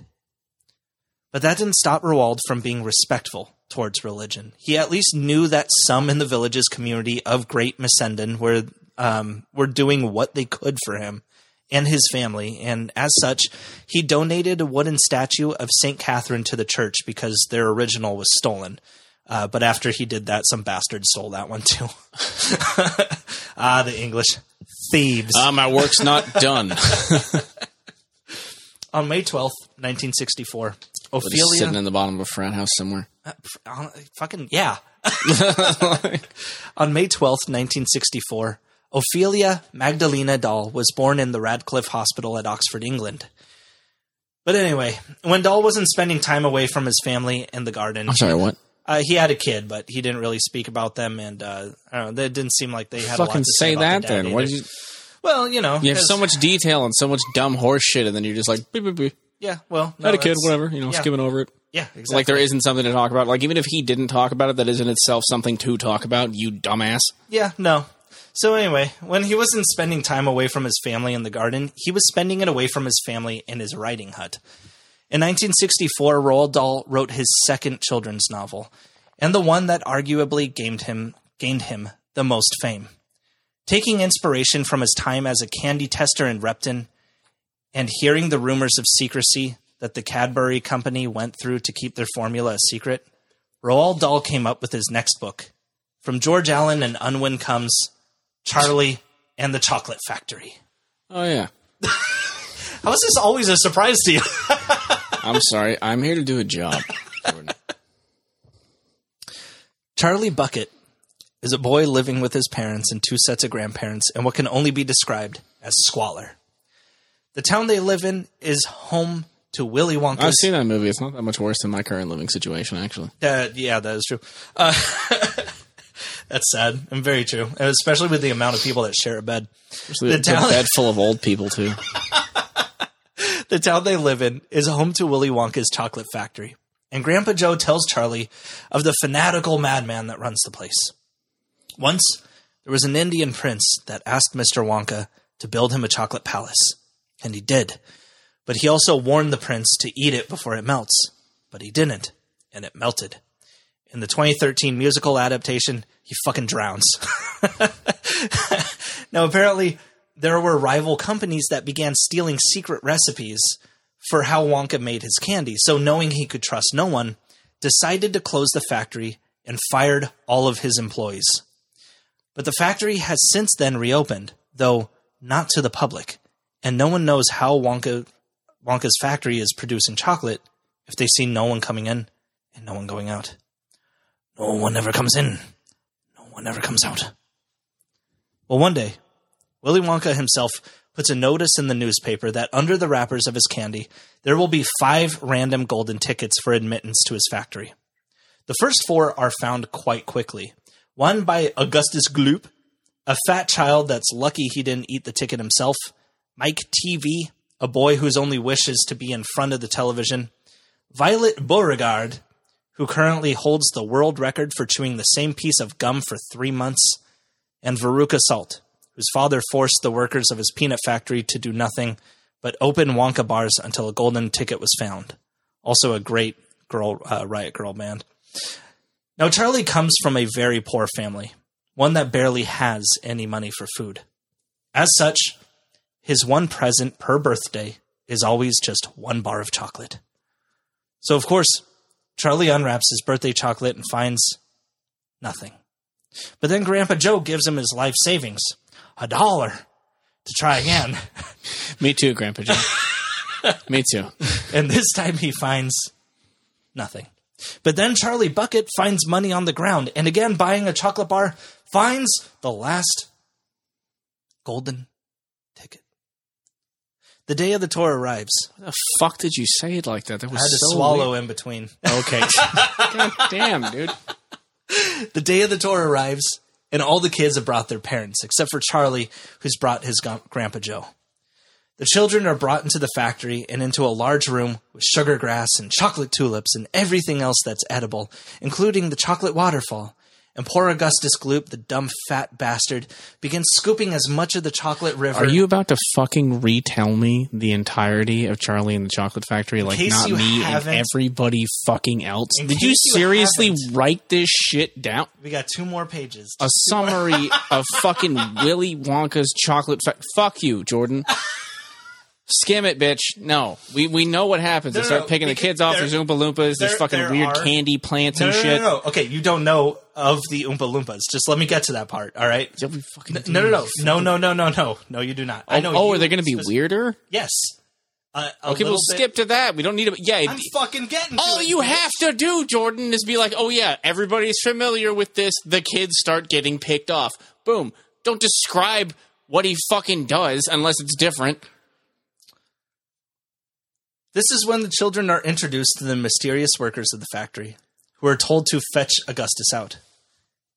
But that didn't stop Roald from being respectful towards religion. He at least knew that some in the village's community of Great Missenden were um, were doing what they could for him and his family, and as such, he donated a wooden statue of Saint Catherine to the church because their original was stolen. Uh, but after he did that, some bastard stole that one too. [laughs] ah, the English thieves. Ah, my work's not done. [laughs] On May twelfth, nineteen sixty-four, Just Ophelia. sitting in the bottom of a frat house somewhere. Uh, fucking yeah. [laughs] On May twelfth, 1964, Ophelia Magdalena Dahl was born in the Radcliffe Hospital at Oxford, England. But anyway, when Dahl wasn't spending time away from his family in the garden, I'm sorry, what? uh, he had a kid, but he didn't really speak about them, and uh, I don't know, it didn't seem like they had a lot Fucking to say, say about that then. What did you? Well, you know, You have so much detail and so much dumb horse shit, and then you're just like, beep, beep, beep. Yeah, well, no, had a kid, whatever. You know, yeah, skimming over it. Yeah, exactly. Like there isn't something to talk about. Like even if he didn't talk about it, that is in itself something to talk about. You dumbass. Yeah, no. So anyway, when he wasn't spending time away from his family in the garden, he was spending it away from his family in his writing hut. In 1964, Roald Dahl wrote his second children's novel, and the one that arguably gained him gained him the most fame. Taking inspiration from his time as a candy tester in Repton and hearing the rumors of secrecy that the Cadbury company went through to keep their formula a secret, Roald Dahl came up with his next book, from George Allen and Unwin comes Charlie and the Chocolate Factory. Oh yeah. [laughs] How is this always a surprise to you? [laughs] I'm sorry. I'm here to do a job. Charlie Bucket is a boy living with his parents and two sets of grandparents in what can only be described as squalor. The town they live in is home to Willy Wonka. I've seen that movie. It's not that much worse than my current living situation, actually. Uh, yeah, that is true. Uh, [laughs] that's sad and very true, especially with the amount of people that share a bed. Especially The the, town- bed full of old people too. [laughs] The town they live in is home to Willy Wonka's chocolate factory, and Grandpa Joe tells Charlie of the fanatical madman that runs the place. Once, there was an Indian prince that asked Mr. Wonka to build him a chocolate palace, and he did. But he also warned the prince to eat it before it melts, but he didn't, and it melted. In the 2013 musical adaptation, he fucking drowns. [laughs] now, apparently, there were rival companies that began stealing secret recipes for how Wonka made his candy. So, knowing he could trust no one, decided to close the factory and fired all of his employees. But the factory has since then reopened, though not to the public, and no one knows how Wonka Wonka's factory is producing chocolate if they see no one coming in and no one going out. No one ever comes in. No one ever comes out. Well, one day, Willy Wonka himself puts a notice in the newspaper that under the wrappers of his candy, there will be five random golden tickets for admittance to his factory. The first four are found quite quickly. One by Augustus Gloop, a fat child that's lucky he didn't eat the ticket himself. Mike Teavee, a boy whose only wish is to be in front of the television. Violet Beauregarde, who currently holds the world record for chewing the same piece of gum for three months. And Veruca Salt, whose father forced the workers of his peanut factory to do nothing but open Wonka bars until a golden ticket was found. Also, a great, girl uh, riot girl band. Now Charlie comes from a very poor family, one that barely has any money for food. As such, his one present per birthday is always just one bar of chocolate. So of course, Charlie unwraps his birthday chocolate and finds nothing. But then Grandpa Joe gives him his life savings, a dollar, to try again. [laughs] Me too, Grandpa Joe. [laughs] Me too. and this time he finds nothing. But then Charlie Bucket finds money on the ground, and again, buying a chocolate bar, finds the last golden. The day of the tour arrives. The fuck did you say it like that? That was I had to so swallow weird. in between. Okay. [laughs] God damn, dude. The day of the tour arrives, and all the kids have brought their parents, except for Charlie, who's brought his Grandpa Joe. The children are brought into the factory and into a large room with sugar grass and chocolate tulips and everything else that's edible, including the chocolate waterfall. And poor Augustus Gloop, the dumb fat bastard, begins scooping as much of the chocolate river. Are you about to fucking retell me the entirety of Charlie and the Chocolate Factory? Like not me and everybody fucking else. In Did you you seriously write this shit down? We got two more pages. A summary of fucking [laughs] Willy Wonka's chocolate. Fa- Fuck you, Jordan. Skim it, bitch. No, we we know what happens. No, they start no, picking the kids off. there- There's Oompa Loompas. There's fucking there weird are- candy plants no, and no, shit. no, no. Okay, you don't know of the Oompa Loompas. Just let me get to that part, all right? Yeah, we fucking. No, no, no. No, no, no, no, no. No, you do not. I Oh, know oh are they going to be weirder? Yes. Uh, Okay, we'll bit- skip to that. We don't need to. Yeah, I'm fucking getting. All it, you bitch. have to do, Jordan, is be like, oh yeah, everybody's familiar with this. The kids start getting picked off. Boom. Don't describe what he fucking does unless it's different. This is when the children are introduced to the mysterious workers of the factory, who are told to fetch Augustus out.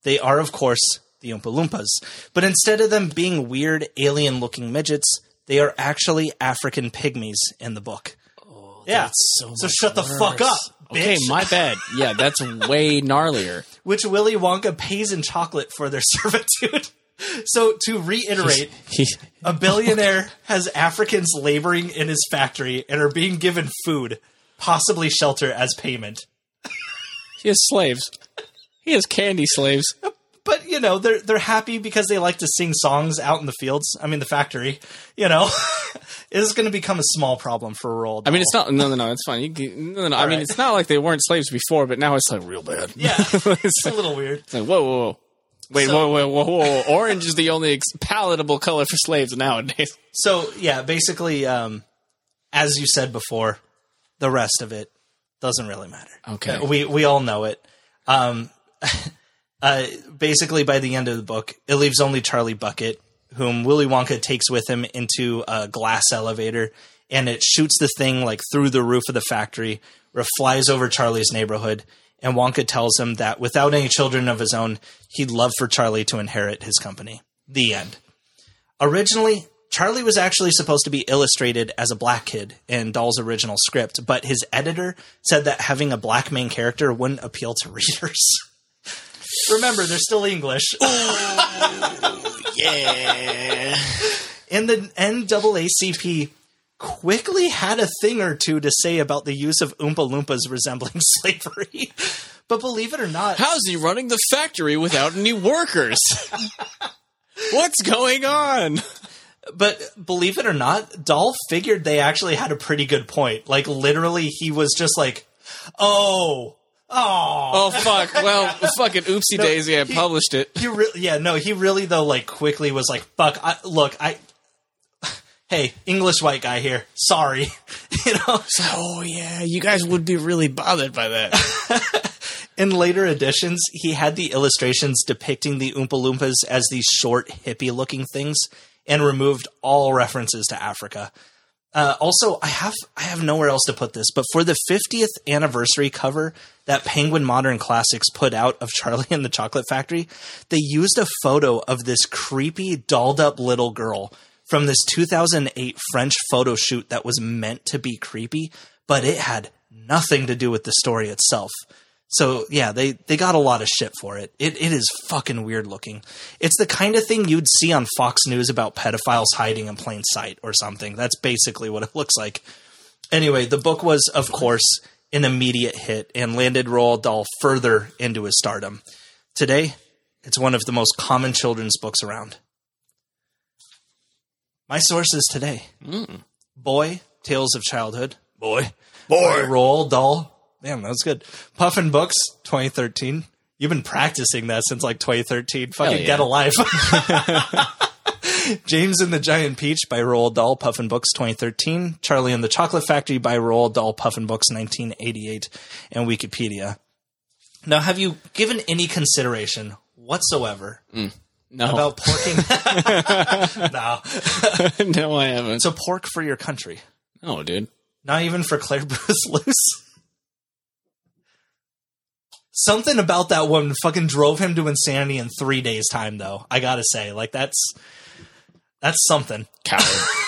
They are, of course, the Oompa Loompas, but instead of them being weird, alien looking midgets, they are actually African pygmies in the book. Oh, yeah. so So much shut the fuck up, bitch. Okay, my bad. Yeah, that's way [laughs] gnarlier. Which Willy Wonka pays in chocolate for their [laughs] servitude. So to reiterate, He, A billionaire has Africans laboring in his factory and are being given food, possibly shelter as payment. He has slaves. He has candy slaves. But you know, they're they're happy because they like to sing songs out in the fields. I mean, the factory. You know, [laughs] it is going to become a small problem for Roald. I mean, it's not. No, no, no. It's fine. You can, no, no, no. I mean, it's not like they weren't slaves before, but now it's like real bad. yeah, it's [laughs] it's a little weird. like whoa, whoa, whoa. Wait, So- whoa, whoa, whoa, whoa! Orange is the only ex- palatable color for slaves nowadays. So yeah, basically, um, as you said before, the rest of it doesn't really matter. Okay. Uh, we we all know it. Um, [laughs] uh, basically, by the end of the book, it leaves only Charlie Bucket, whom Willy Wonka takes with him into a glass elevator, and it shoots the thing like through the roof of the factory, where it flies over Charlie's neighborhood. And Wonka tells him that without any children of his own, he'd love for Charlie to inherit his company. The end. Originally, Charlie was actually supposed to be illustrated as a black kid in Dahl's original script, but his editor said that having a black main character wouldn't appeal to [laughs] readers. Remember, they're still English. [laughs] Yeah. and the NAACP quickly had a thing or two to say about the use of Oompa Loompas resembling [laughs] slavery. But believe it or not, How's he running the factory without any workers? What's going on? But believe it or not, Dahl figured they actually had a pretty good point. Like literally, he was just like, "Oh, oh." Oh fuck! Well, fucking oopsie daisy! I he- published it. He really, yeah, no, he really though, like quickly was like, "Fuck, I, look, I." Hey, English white guy here. Sorry, [laughs] you know. Oh yeah, you guys would be really bothered by that. [laughs] In later editions, he had the illustrations depicting the Oompa Loompas as these short, hippie-looking things, and removed all references to Africa. Uh, also, I have I have nowhere else to put this, but for the 50th anniversary cover that Penguin Modern Classics put out of Charlie and the Chocolate Factory, they used a photo of this creepy, dolled-up little girl from this 2008 French photo shoot that was meant to be creepy, but it had nothing to do with the story itself. So yeah, they they got a lot of shit for it. It it is fucking weird looking. It's the kind of thing you'd see on Fox News about pedophiles hiding in plain sight or something. That's basically what it looks like. Anyway, the book was of course an immediate hit and landed Roald Dahl further into his stardom. Today, it's one of the most common children's books around. My sources today mm. Boy, Tales of Childhood. Boy. Boy. Roald Dahl. Damn, that was good. Puffin Books, 2013. You've been practicing that since like 2013. Fucking yeah. get a life. James and the Giant Peach by Roald Dahl, Puffin Books 2013. Charlie and the Chocolate Factory by Roald Dahl, Puffin Books 1988. And Wikipedia. Now, have you given any consideration whatsoever mm. No, about porking? [laughs] no. [laughs] no, I haven't. So pork for your country. no, dude. Not even for Clare Boothe Luce. Something about that one fucking drove him to insanity in three days' time, though. I gotta say, like that's that's something. Coward. [laughs]